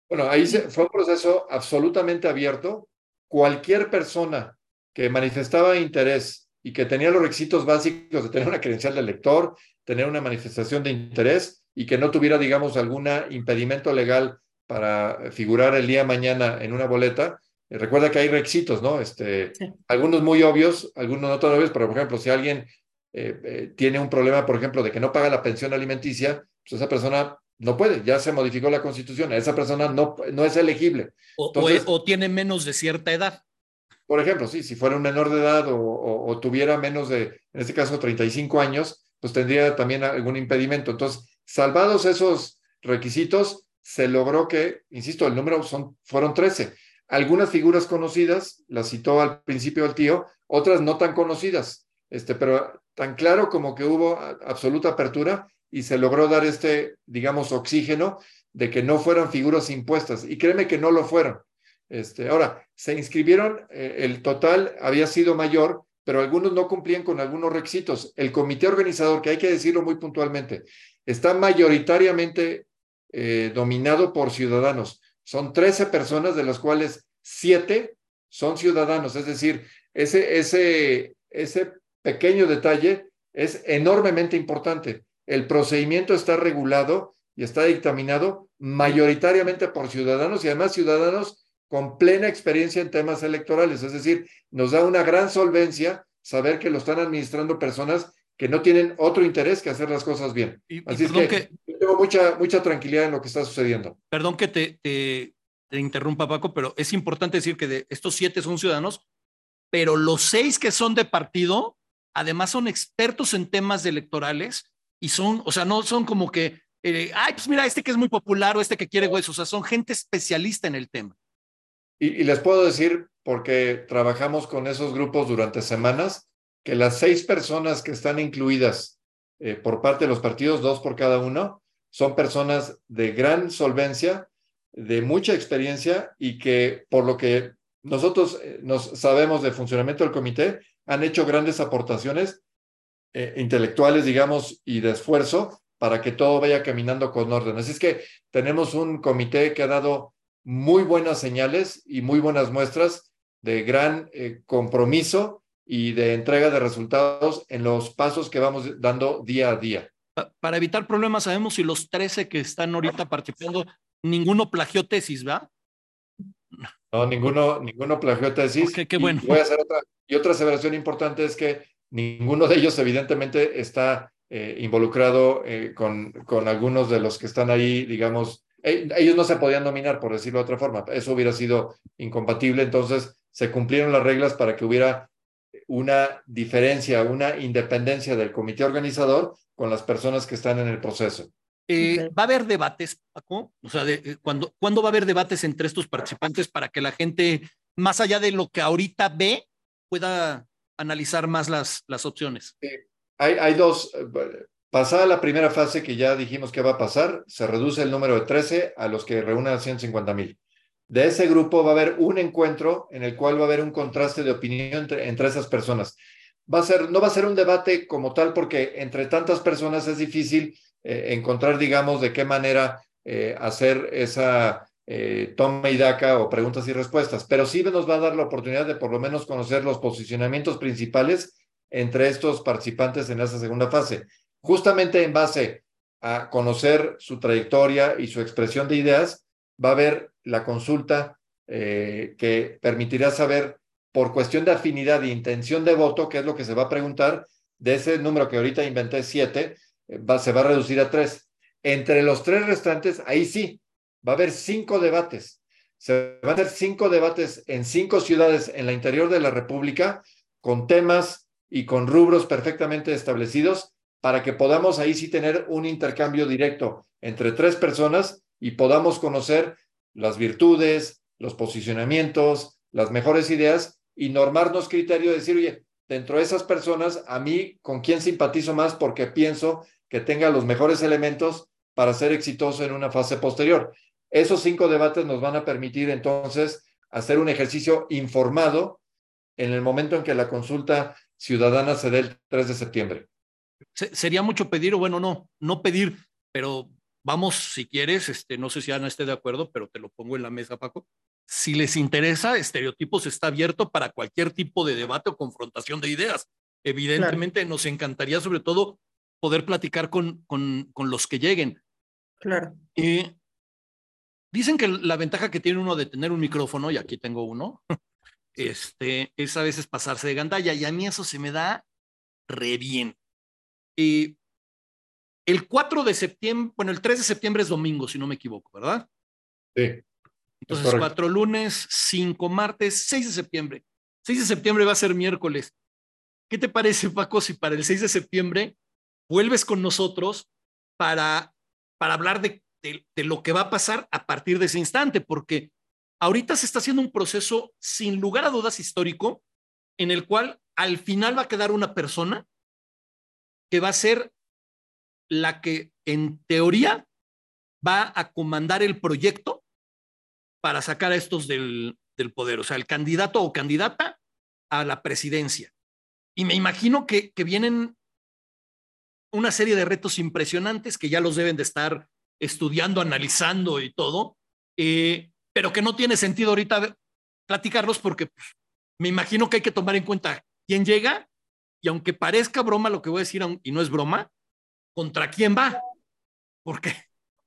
S3: Bueno, ahí fue un proceso absolutamente abierto. Cualquier persona que manifestaba interés y que tenía los requisitos básicos de tener una credencial de lector, tener una manifestación de interés y que no tuviera, digamos, algún impedimento legal para figurar el día de mañana en una boleta. Eh, recuerda que hay requisitos, ¿no? Este, Algunos muy obvios, algunos no tan obvios, pero por ejemplo, si alguien eh, eh, tiene un problema, por ejemplo, de que no paga la pensión alimenticia, pues esa persona no puede, ya se modificó la constitución, esa persona no, no es elegible.
S1: O, o, tiene menos de cierta edad.
S3: Por ejemplo, sí, si fuera un menor de edad o, o, tuviera menos de, en este caso, 35 años, pues tendría también algún impedimento. Entonces, salvados esos requisitos, se logró que, insisto, el número son, fueron 13. Algunas figuras conocidas, las citó al principio el tío, otras no tan conocidas, este, pero tan claro como que hubo absoluta apertura y se logró dar este, digamos, oxígeno de que no fueran figuras impuestas. Y créeme que no lo fueron. Este, ahora, se inscribieron, eh, el total había sido mayor, pero algunos no cumplían con algunos requisitos. El comité organizador, que hay que decirlo muy puntualmente, está mayoritariamente eh, dominado por ciudadanos. Son 13 personas, de las cuales 7 son ciudadanos. Es decir, ese, ese, ese pequeño detalle es enormemente importante. El procedimiento está regulado y está dictaminado mayoritariamente por ciudadanos y además ciudadanos con plena experiencia en temas electorales. Es decir, nos da una gran solvencia saber que lo están administrando personas que no tienen otro interés que hacer las cosas bien. Así es que, tengo mucha, mucha tranquilidad en lo que está sucediendo.
S1: Perdón que te, te, interrumpa, Paco, pero es importante decir que de estos siete son ciudadanos, pero los seis que son de partido, además son expertos en temas electorales y son, o sea, no son como que, eh, ay, pues mira, este que es muy popular o este que quiere huesos, o sea, son gente especialista en el tema.
S3: Y, les puedo decir, porque trabajamos con esos grupos durante semanas, que las seis personas que están incluidas eh, por parte de los partidos, dos por cada uno, son personas de gran solvencia, de mucha experiencia y que por lo que nosotros eh, nos sabemos de funcionamiento del comité, han hecho grandes aportaciones eh, intelectuales, digamos, y de esfuerzo para que todo vaya caminando con orden. Así es que tenemos un comité que ha dado muy buenas señales y muy buenas muestras de gran eh, compromiso y de entrega de resultados en los pasos que vamos dando día a día.
S1: Para evitar problemas, sabemos si los 13 que están ahorita participando, ninguno plagió tesis, ¿va?
S3: No, ninguno, ninguno plagió tesis.
S1: qué bueno.
S3: Voy a hacer otra, y otra aseveración importante es que ninguno de ellos evidentemente está eh, involucrado eh, con, con algunos de los que están ahí, digamos, eh, ellos no se podían nominar, por decirlo de otra forma. Eso hubiera sido incompatible. Entonces, se cumplieron las reglas para que hubiera una diferencia, una independencia del comité organizador con las personas que están en el proceso.
S1: Eh, ¿Va a haber debates, Paco? O sea, eh, ¿cuándo, ¿cuándo va a haber debates entre estos participantes para que la gente, más allá de lo que ahorita ve, pueda analizar más las, las opciones?
S3: Hay, hay dos, pasada la primera fase que ya dijimos que va a pasar, se reduce el número de 13 a los que reúnan 150 mil. De ese grupo va a haber un encuentro en el cual va a haber un contraste de opinión entre, entre esas personas. Va a ser, no va a ser un debate como tal porque entre tantas personas es difícil eh, encontrar, digamos, de qué manera eh, hacer esa eh, toma y daca o preguntas y respuestas, pero sí nos va a dar la oportunidad de por lo menos conocer los posicionamientos principales entre estos participantes en esa segunda fase. Justamente en base a conocer su trayectoria y su expresión de ideas, va a haber la consulta que permitirá saber por cuestión de afinidad e intención de voto, que es lo que se va a preguntar, de ese número que ahorita inventé, siete, va, se va a reducir a tres. Entre los tres restantes, ahí sí, va a haber cinco debates. Se van a hacer cinco debates en cinco ciudades en la interior de la República con temas y con rubros perfectamente establecidos para que podamos ahí sí tener un intercambio directo entre tres personas y podamos conocer las virtudes, los posicionamientos, las mejores ideas y normarnos criterio de decir, oye, dentro de esas personas, a mí, ¿con quién simpatizo más? Porque pienso que tenga los mejores elementos para ser exitoso en una fase posterior. Esos cinco debates nos van a permitir entonces hacer un ejercicio informado en el momento en que la consulta ciudadana se dé el 3 de septiembre.
S1: Sería mucho pedir, o bueno, no, no pedir, pero vamos, si quieres, este, no sé si Ana esté de acuerdo, pero te lo pongo en la mesa, Paco. Si les interesa, Estereotipos está abierto para cualquier tipo de debate o confrontación de ideas. Evidentemente, nos encantaría, sobre todo, poder platicar con, con, con los que lleguen.
S2: Claro.
S1: Eh, dicen que la ventaja que tiene uno de tener un micrófono, y aquí tengo uno, este, es a veces pasarse de gandalla, y a mí eso se me da re bien. Eh, el 4 de septiembre, bueno, el 3 de septiembre es domingo, si no me equivoco, ¿verdad?
S3: Sí.
S1: Entonces, cuatro lunes, cinco martes, 6 de septiembre. 6 de septiembre va a ser miércoles. ¿Qué te parece, Paco, si para el 6 de septiembre vuelves con nosotros para, para hablar de, de, lo que va a pasar a partir de ese instante? Porque ahorita se está haciendo un proceso sin lugar a dudas histórico en el cual al final va a quedar una persona que va a ser la que en teoría va a comandar el proyecto para sacar a estos del, del poder, o sea, el candidato o candidata a la presidencia. Y me imagino que, que vienen una serie de retos impresionantes que ya los deben de estar estudiando, analizando y todo, eh, pero que no tiene sentido ahorita platicarlos porque pues, me imagino que hay que tomar en cuenta quién llega y aunque parezca broma lo que voy a decir y no es broma, contra quién va, porque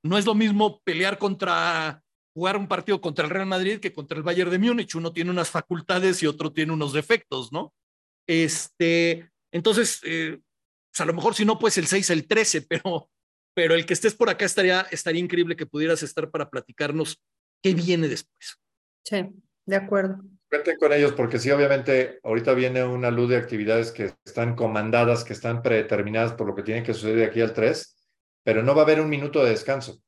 S1: no es lo mismo pelear contra jugar un partido contra el Real Madrid que contra el Bayern de Múnich. Uno tiene unas facultades y otro tiene unos defectos, ¿no? Este, entonces, eh, pues, a lo mejor si no, pues el 6, el 13, pero, pero el que estés por acá estaría, estaría increíble que pudieras estar para platicarnos qué viene después.
S2: Sí, de acuerdo.
S3: Cuenten con ellos porque sí, obviamente, ahorita viene una luz de actividades que están comandadas, que están predeterminadas por lo que tiene que suceder de aquí al 3, pero no va a haber un minuto de descanso.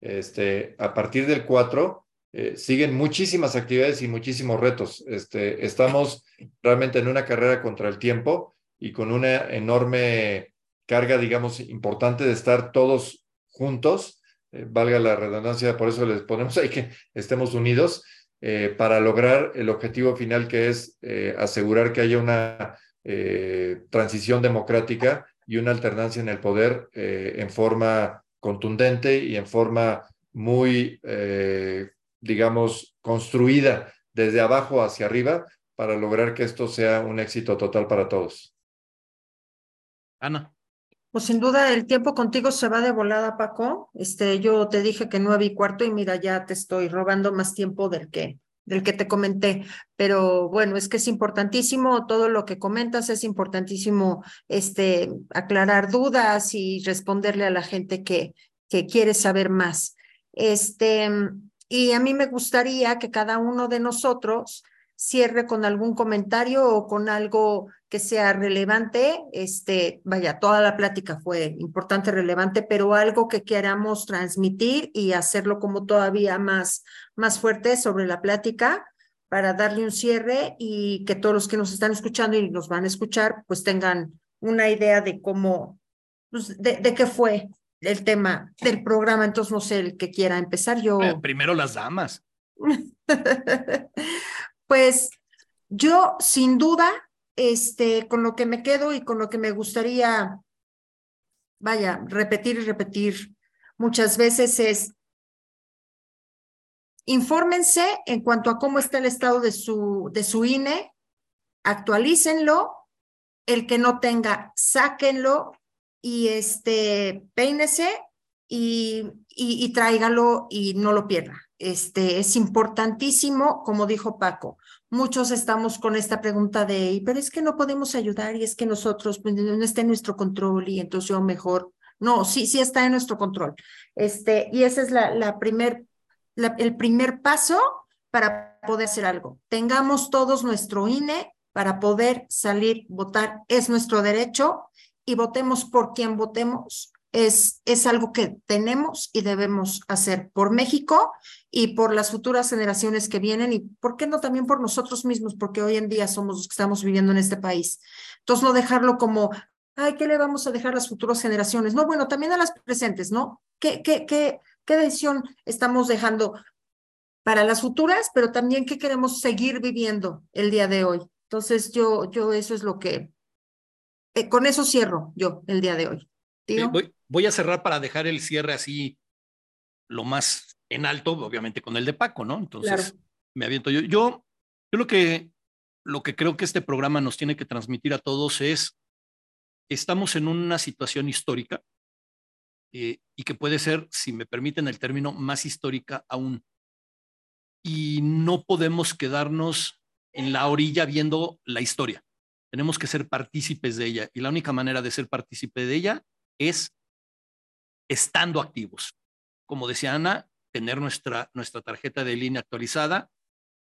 S3: Este, a partir del 4 eh, siguen muchísimas actividades y muchísimos retos. Este, estamos realmente en una carrera contra el tiempo y con una enorme carga, digamos, importante de estar todos juntos, eh, valga la redundancia, por eso les ponemos ahí que estemos unidos eh, para lograr el objetivo final que es asegurar que haya una transición democrática y una alternancia en el poder en forma contundente y en forma muy, eh, digamos, construida desde abajo hacia arriba para lograr que esto sea un éxito total para todos.
S1: Ana.
S2: Pues sin duda el tiempo contigo se va de volada, Paco. Este, yo te dije que nueve y cuarto y mira, ya te estoy robando más tiempo del que del que te comenté, pero bueno, es que es importantísimo todo lo que comentas, es importantísimo este aclarar dudas y responderle a la gente que, que quiere saber más. Este, y a mí me gustaría que cada uno de nosotros cierre con algún comentario o con algo que sea relevante. Este, vaya, toda la plática fue importante, relevante, pero algo que queramos transmitir y hacerlo como todavía más, más fuerte sobre la plática para darle un cierre y que todos los que nos están escuchando y nos van a escuchar, pues tengan una idea de cómo, pues, de, de qué fue el tema del programa. Entonces, no sé, el que quiera empezar, yo.
S1: Primero las damas.
S2: pues yo, sin duda, este, con lo que me quedo y con lo que me gustaría, vaya, repetir y repetir muchas veces es infórmense en cuanto a cómo está el estado de su, de su INE, actualícenlo, el que no tenga, sáquenlo y este, peínese y, y, y tráigalo y no lo pierda. Este, es importantísimo, como dijo Paco, muchos estamos con esta pregunta de, pero es que no podemos ayudar y es que nosotros pues, no está en nuestro control y entonces yo mejor, no, sí, sí está en nuestro control. Este, y ese es la, la primer, el primer paso para poder hacer algo. Tengamos todos nuestro INE para poder salir, votar, es nuestro derecho y votemos por quien votemos. Es, es algo que tenemos y debemos hacer por México y por las futuras generaciones que vienen y, ¿por qué no también por nosotros mismos? Porque hoy en día somos los que estamos viviendo en este país. Entonces, no dejarlo como, ay, ¿qué le vamos a dejar a las futuras generaciones? No, bueno, también a las presentes, ¿no? ¿Qué, qué, qué, qué decisión estamos dejando para las futuras, pero también qué queremos seguir viviendo el día de hoy? Entonces, yo, yo eso es lo que, eh, con eso cierro yo el día de hoy.
S1: Voy, voy, a cerrar para dejar el cierre así lo más en alto, obviamente con el de Paco, ¿no? Entonces, me aviento yo. Yo, yo lo que, lo que creo que este programa nos tiene que transmitir a todos es, estamos en una situación histórica eh, y que puede ser, si me permiten el término, más histórica aún. Y no podemos quedarnos en la orilla viendo la historia. Tenemos que ser partícipes de ella y la única manera de ser partícipe de ella es estando activos. Como decía Ana, tener nuestra, nuestra tarjeta de línea actualizada,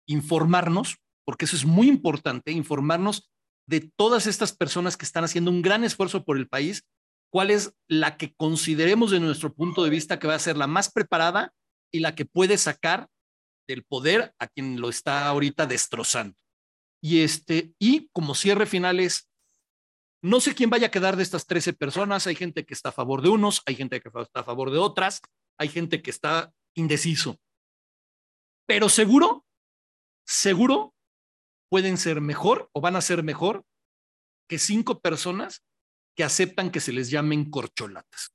S1: informarnos, porque eso es muy importante, informarnos de todas estas personas que están haciendo un gran esfuerzo por el país, cuál es la que consideremos de nuestro punto de vista que va a ser la más preparada y la que puede sacar del poder a quien lo está ahorita destrozando. Y este, y como cierre final es, no sé quién vaya a quedar de estas 13 personas, hay gente que está a favor de unos, hay gente que está a favor de otras, hay gente que está indeciso. Pero seguro, seguro pueden ser mejor o van a ser mejor que cinco personas que aceptan que se les llamen corcholatas.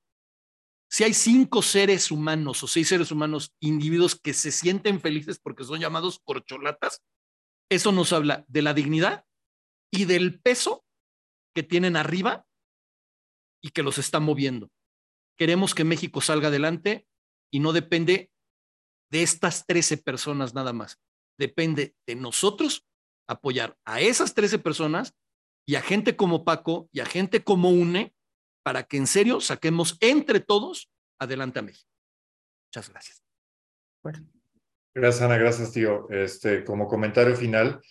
S1: Si hay cinco seres humanos o seis seres humanos, individuos que se sienten felices porque son llamados corcholatas, eso nos habla de la dignidad y del peso que tienen arriba y que los está moviendo. Queremos que México salga adelante y no depende de estas 13 personas nada más. Depende de nosotros apoyar a esas 13 personas y a gente como Paco y a gente como UNE para que en serio saquemos entre todos adelante a México. Muchas gracias.
S3: Bueno. Gracias, Ana. Gracias, tío. Este, como comentario final,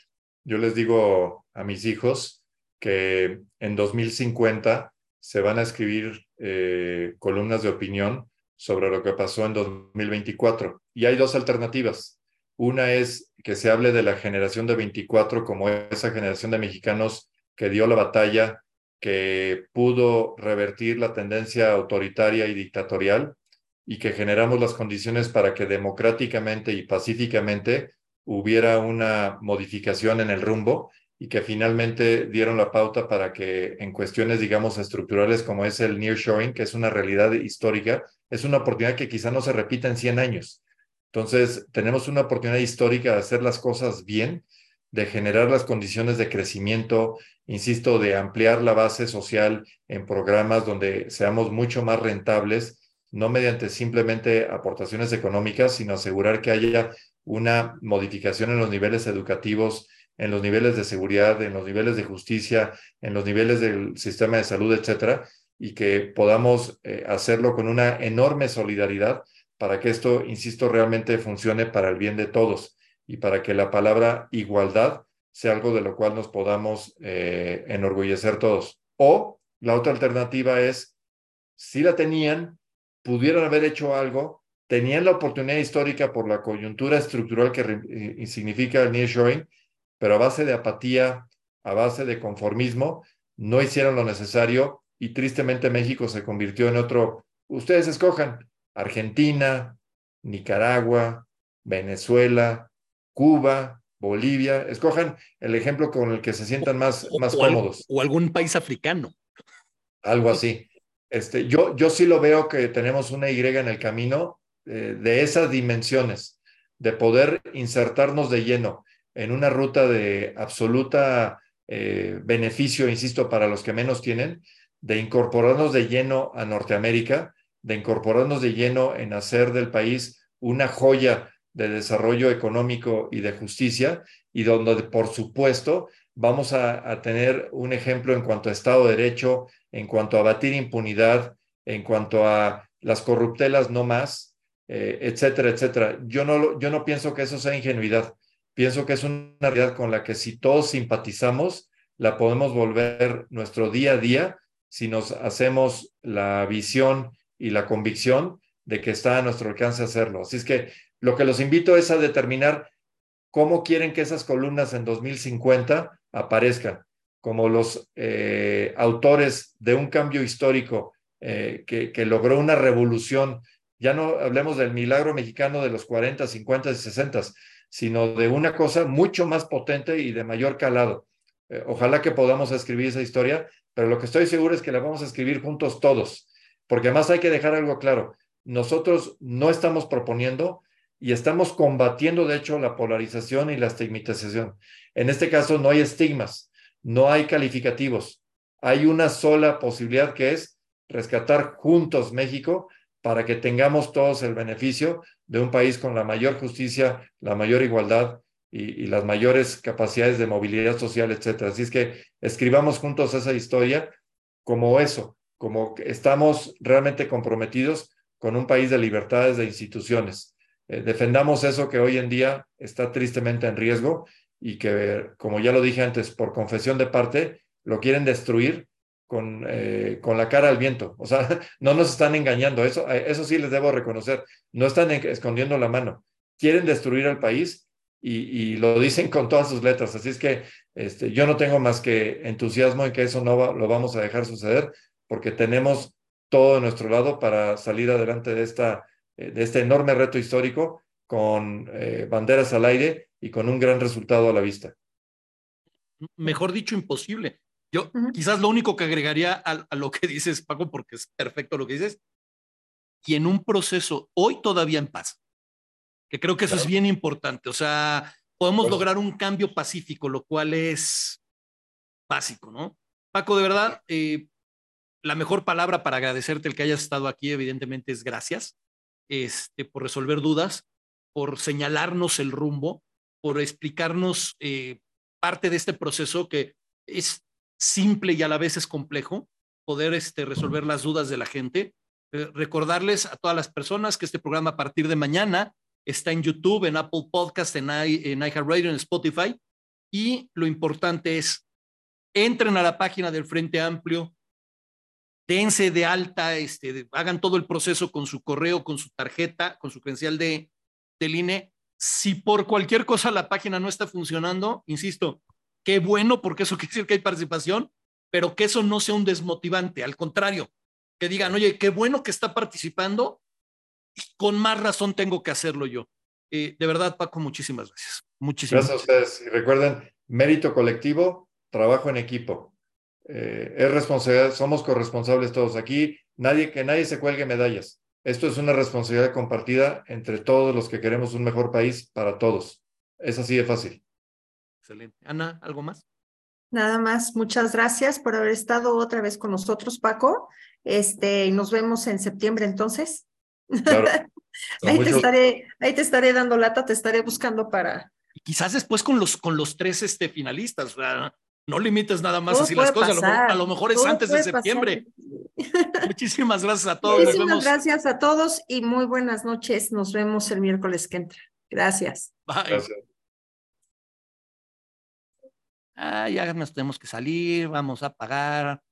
S3: yo les digo a mis hijos que en 2050 se van a escribir eh, columnas de opinión sobre lo que pasó en 2024. Y hay dos alternativas. Una es que se hable de la generación de 24 como esa generación de mexicanos que dio la batalla, que pudo revertir la tendencia autoritaria y dictatorial y que generamos las condiciones para que democráticamente y pacíficamente hubiera una modificación en el rumbo y que finalmente dieron la pauta para que en cuestiones, digamos, estructurales como es el nearshoring, que es una realidad histórica, es una oportunidad que quizá no se repita en 100 años. Entonces, tenemos una oportunidad histórica de hacer las cosas bien, de generar las condiciones de crecimiento, insisto, de ampliar la base social en programas donde seamos mucho más rentables, no mediante simplemente aportaciones económicas, sino asegurar que haya una modificación en los niveles educativos en los niveles de seguridad, en los niveles de justicia, en los niveles del sistema de salud, etcétera, y que podamos eh, hacerlo con una enorme solidaridad para que esto, insisto, realmente funcione para el bien de todos y para que la palabra igualdad sea algo de lo cual nos podamos eh, enorgullecer todos. O la otra alternativa es, si la tenían, pudieron haber hecho algo, tenían la oportunidad histórica por la coyuntura estructural que eh, significa el nearshoring, pero a base de apatía, a base de conformismo, no hicieron lo necesario y tristemente México se convirtió en otro. Ustedes escojan Argentina, Nicaragua, Venezuela, Cuba, Bolivia. Escojan el ejemplo con el que se sientan más, más cómodos.
S1: o algún país africano.
S3: Algo así. Este, yo, yo sí lo veo que tenemos una Y en el camino eh, de esas dimensiones, de poder insertarnos de lleno en una ruta de absoluta eh, beneficio, insisto, para los que menos tienen, de incorporarnos de lleno a Norteamérica, de incorporarnos de lleno en hacer del país una joya de desarrollo económico y de justicia, y donde, por supuesto, vamos a, tener un ejemplo en cuanto a Estado de Derecho, en cuanto a batir impunidad, en cuanto a las corruptelas no más, eh, etcétera, etcétera. Yo no, yo no pienso que eso sea ingenuidad. Pienso que es una realidad con la que si todos simpatizamos, la podemos volver nuestro día a día si nos hacemos la visión y la convicción de que está a nuestro alcance hacerlo. Así es que lo que los invito es a determinar cómo quieren que esas columnas en 2050 aparezcan, como los eh, autores de un cambio histórico eh, que, que logró una revolución. Ya no hablemos del milagro mexicano de los 40, 50 y 60, sino de una cosa mucho más potente y de mayor calado. Eh, ojalá que podamos escribir esa historia, pero lo que estoy seguro es que la vamos a escribir juntos todos, porque además hay que dejar algo claro. Nosotros no estamos proponiendo y estamos combatiendo, de hecho, la polarización y la estigmatización. En este caso no hay estigmas, no hay calificativos. Hay una sola posibilidad que es rescatar juntos México para que tengamos todos el beneficio de un país con la mayor justicia, la mayor igualdad y, las mayores capacidades de movilidad social, etcétera. Así es que escribamos juntos esa historia como eso, como estamos realmente comprometidos con un país de libertades de instituciones. Eh, defendamos eso que hoy en día está tristemente en riesgo y que, como ya lo dije antes, por confesión de parte, lo quieren destruir con, eh, con la cara al viento. O sea, no nos están engañando, eso, eh, eso sí les debo reconocer. No están escondiendo la mano. Quieren destruir al país y, y, lo dicen con todas sus letras. Así es que este, yo no tengo más que entusiasmo en que eso no lo vamos a dejar suceder porque tenemos todo de nuestro lado para salir adelante de, esta, eh, de este enorme reto histórico con banderas al aire y con un gran resultado a la vista.
S1: Mejor dicho, imposible. Yo quizás lo único que agregaría a, lo que dices, Paco, porque es perfecto lo que dices, y en un proceso hoy todavía en paz, que creo que eso es bien importante. O sea, podemos lograr un cambio pacífico, lo cual es básico, ¿no? Paco, de verdad, eh, la mejor palabra para agradecerte el que hayas estado aquí, evidentemente, es gracias este, por resolver dudas, por señalarnos el rumbo, por explicarnos eh, parte de este proceso que es simple y a la vez es complejo poder este, resolver las dudas de la gente. Eh, recordarles a todas las personas que este programa a partir de mañana está en YouTube, en Apple Podcast, en, en iHeartRadio, en Spotify. Y lo importante es, entren a la página del Frente Amplio, dense de alta, este, hagan todo el proceso con su correo, con su tarjeta, con su credencial de, del INE. Si por cualquier cosa la página no está funcionando, insisto, qué bueno, porque eso quiere decir que hay participación, pero que eso no sea un desmotivante, al contrario, que digan, oye, qué bueno que está participando, y con más razón tengo que hacerlo yo. Eh, de verdad, Paco, muchísimas gracias. Muchísimas
S3: gracias. a ustedes. Y recuerden, mérito colectivo, trabajo en equipo. Eh, es responsabilidad, somos corresponsables todos aquí, nadie, que nadie se cuelgue medallas. Esto es una responsabilidad compartida entre todos los que queremos un mejor país para todos. Es así de fácil.
S1: Excelente. Ana, ¿algo más?
S2: Nada más, muchas gracias por haber estado otra vez con nosotros, Paco. Este, y nos vemos en septiembre entonces. Claro. ahí, te estaré, ahí te estaré dando lata, te estaré buscando para.
S1: Y quizás después con los, con los tres este, finalistas, no limites nada más así las cosas, a lo, mejor es antes de septiembre. Muchísimas gracias a todos.
S2: Muchísimas gracias a todos y muy buenas noches. Nos vemos el miércoles que entra. Gracias.
S1: Bye. Gracias ah, ya nos tenemos que salir, vamos a pagar,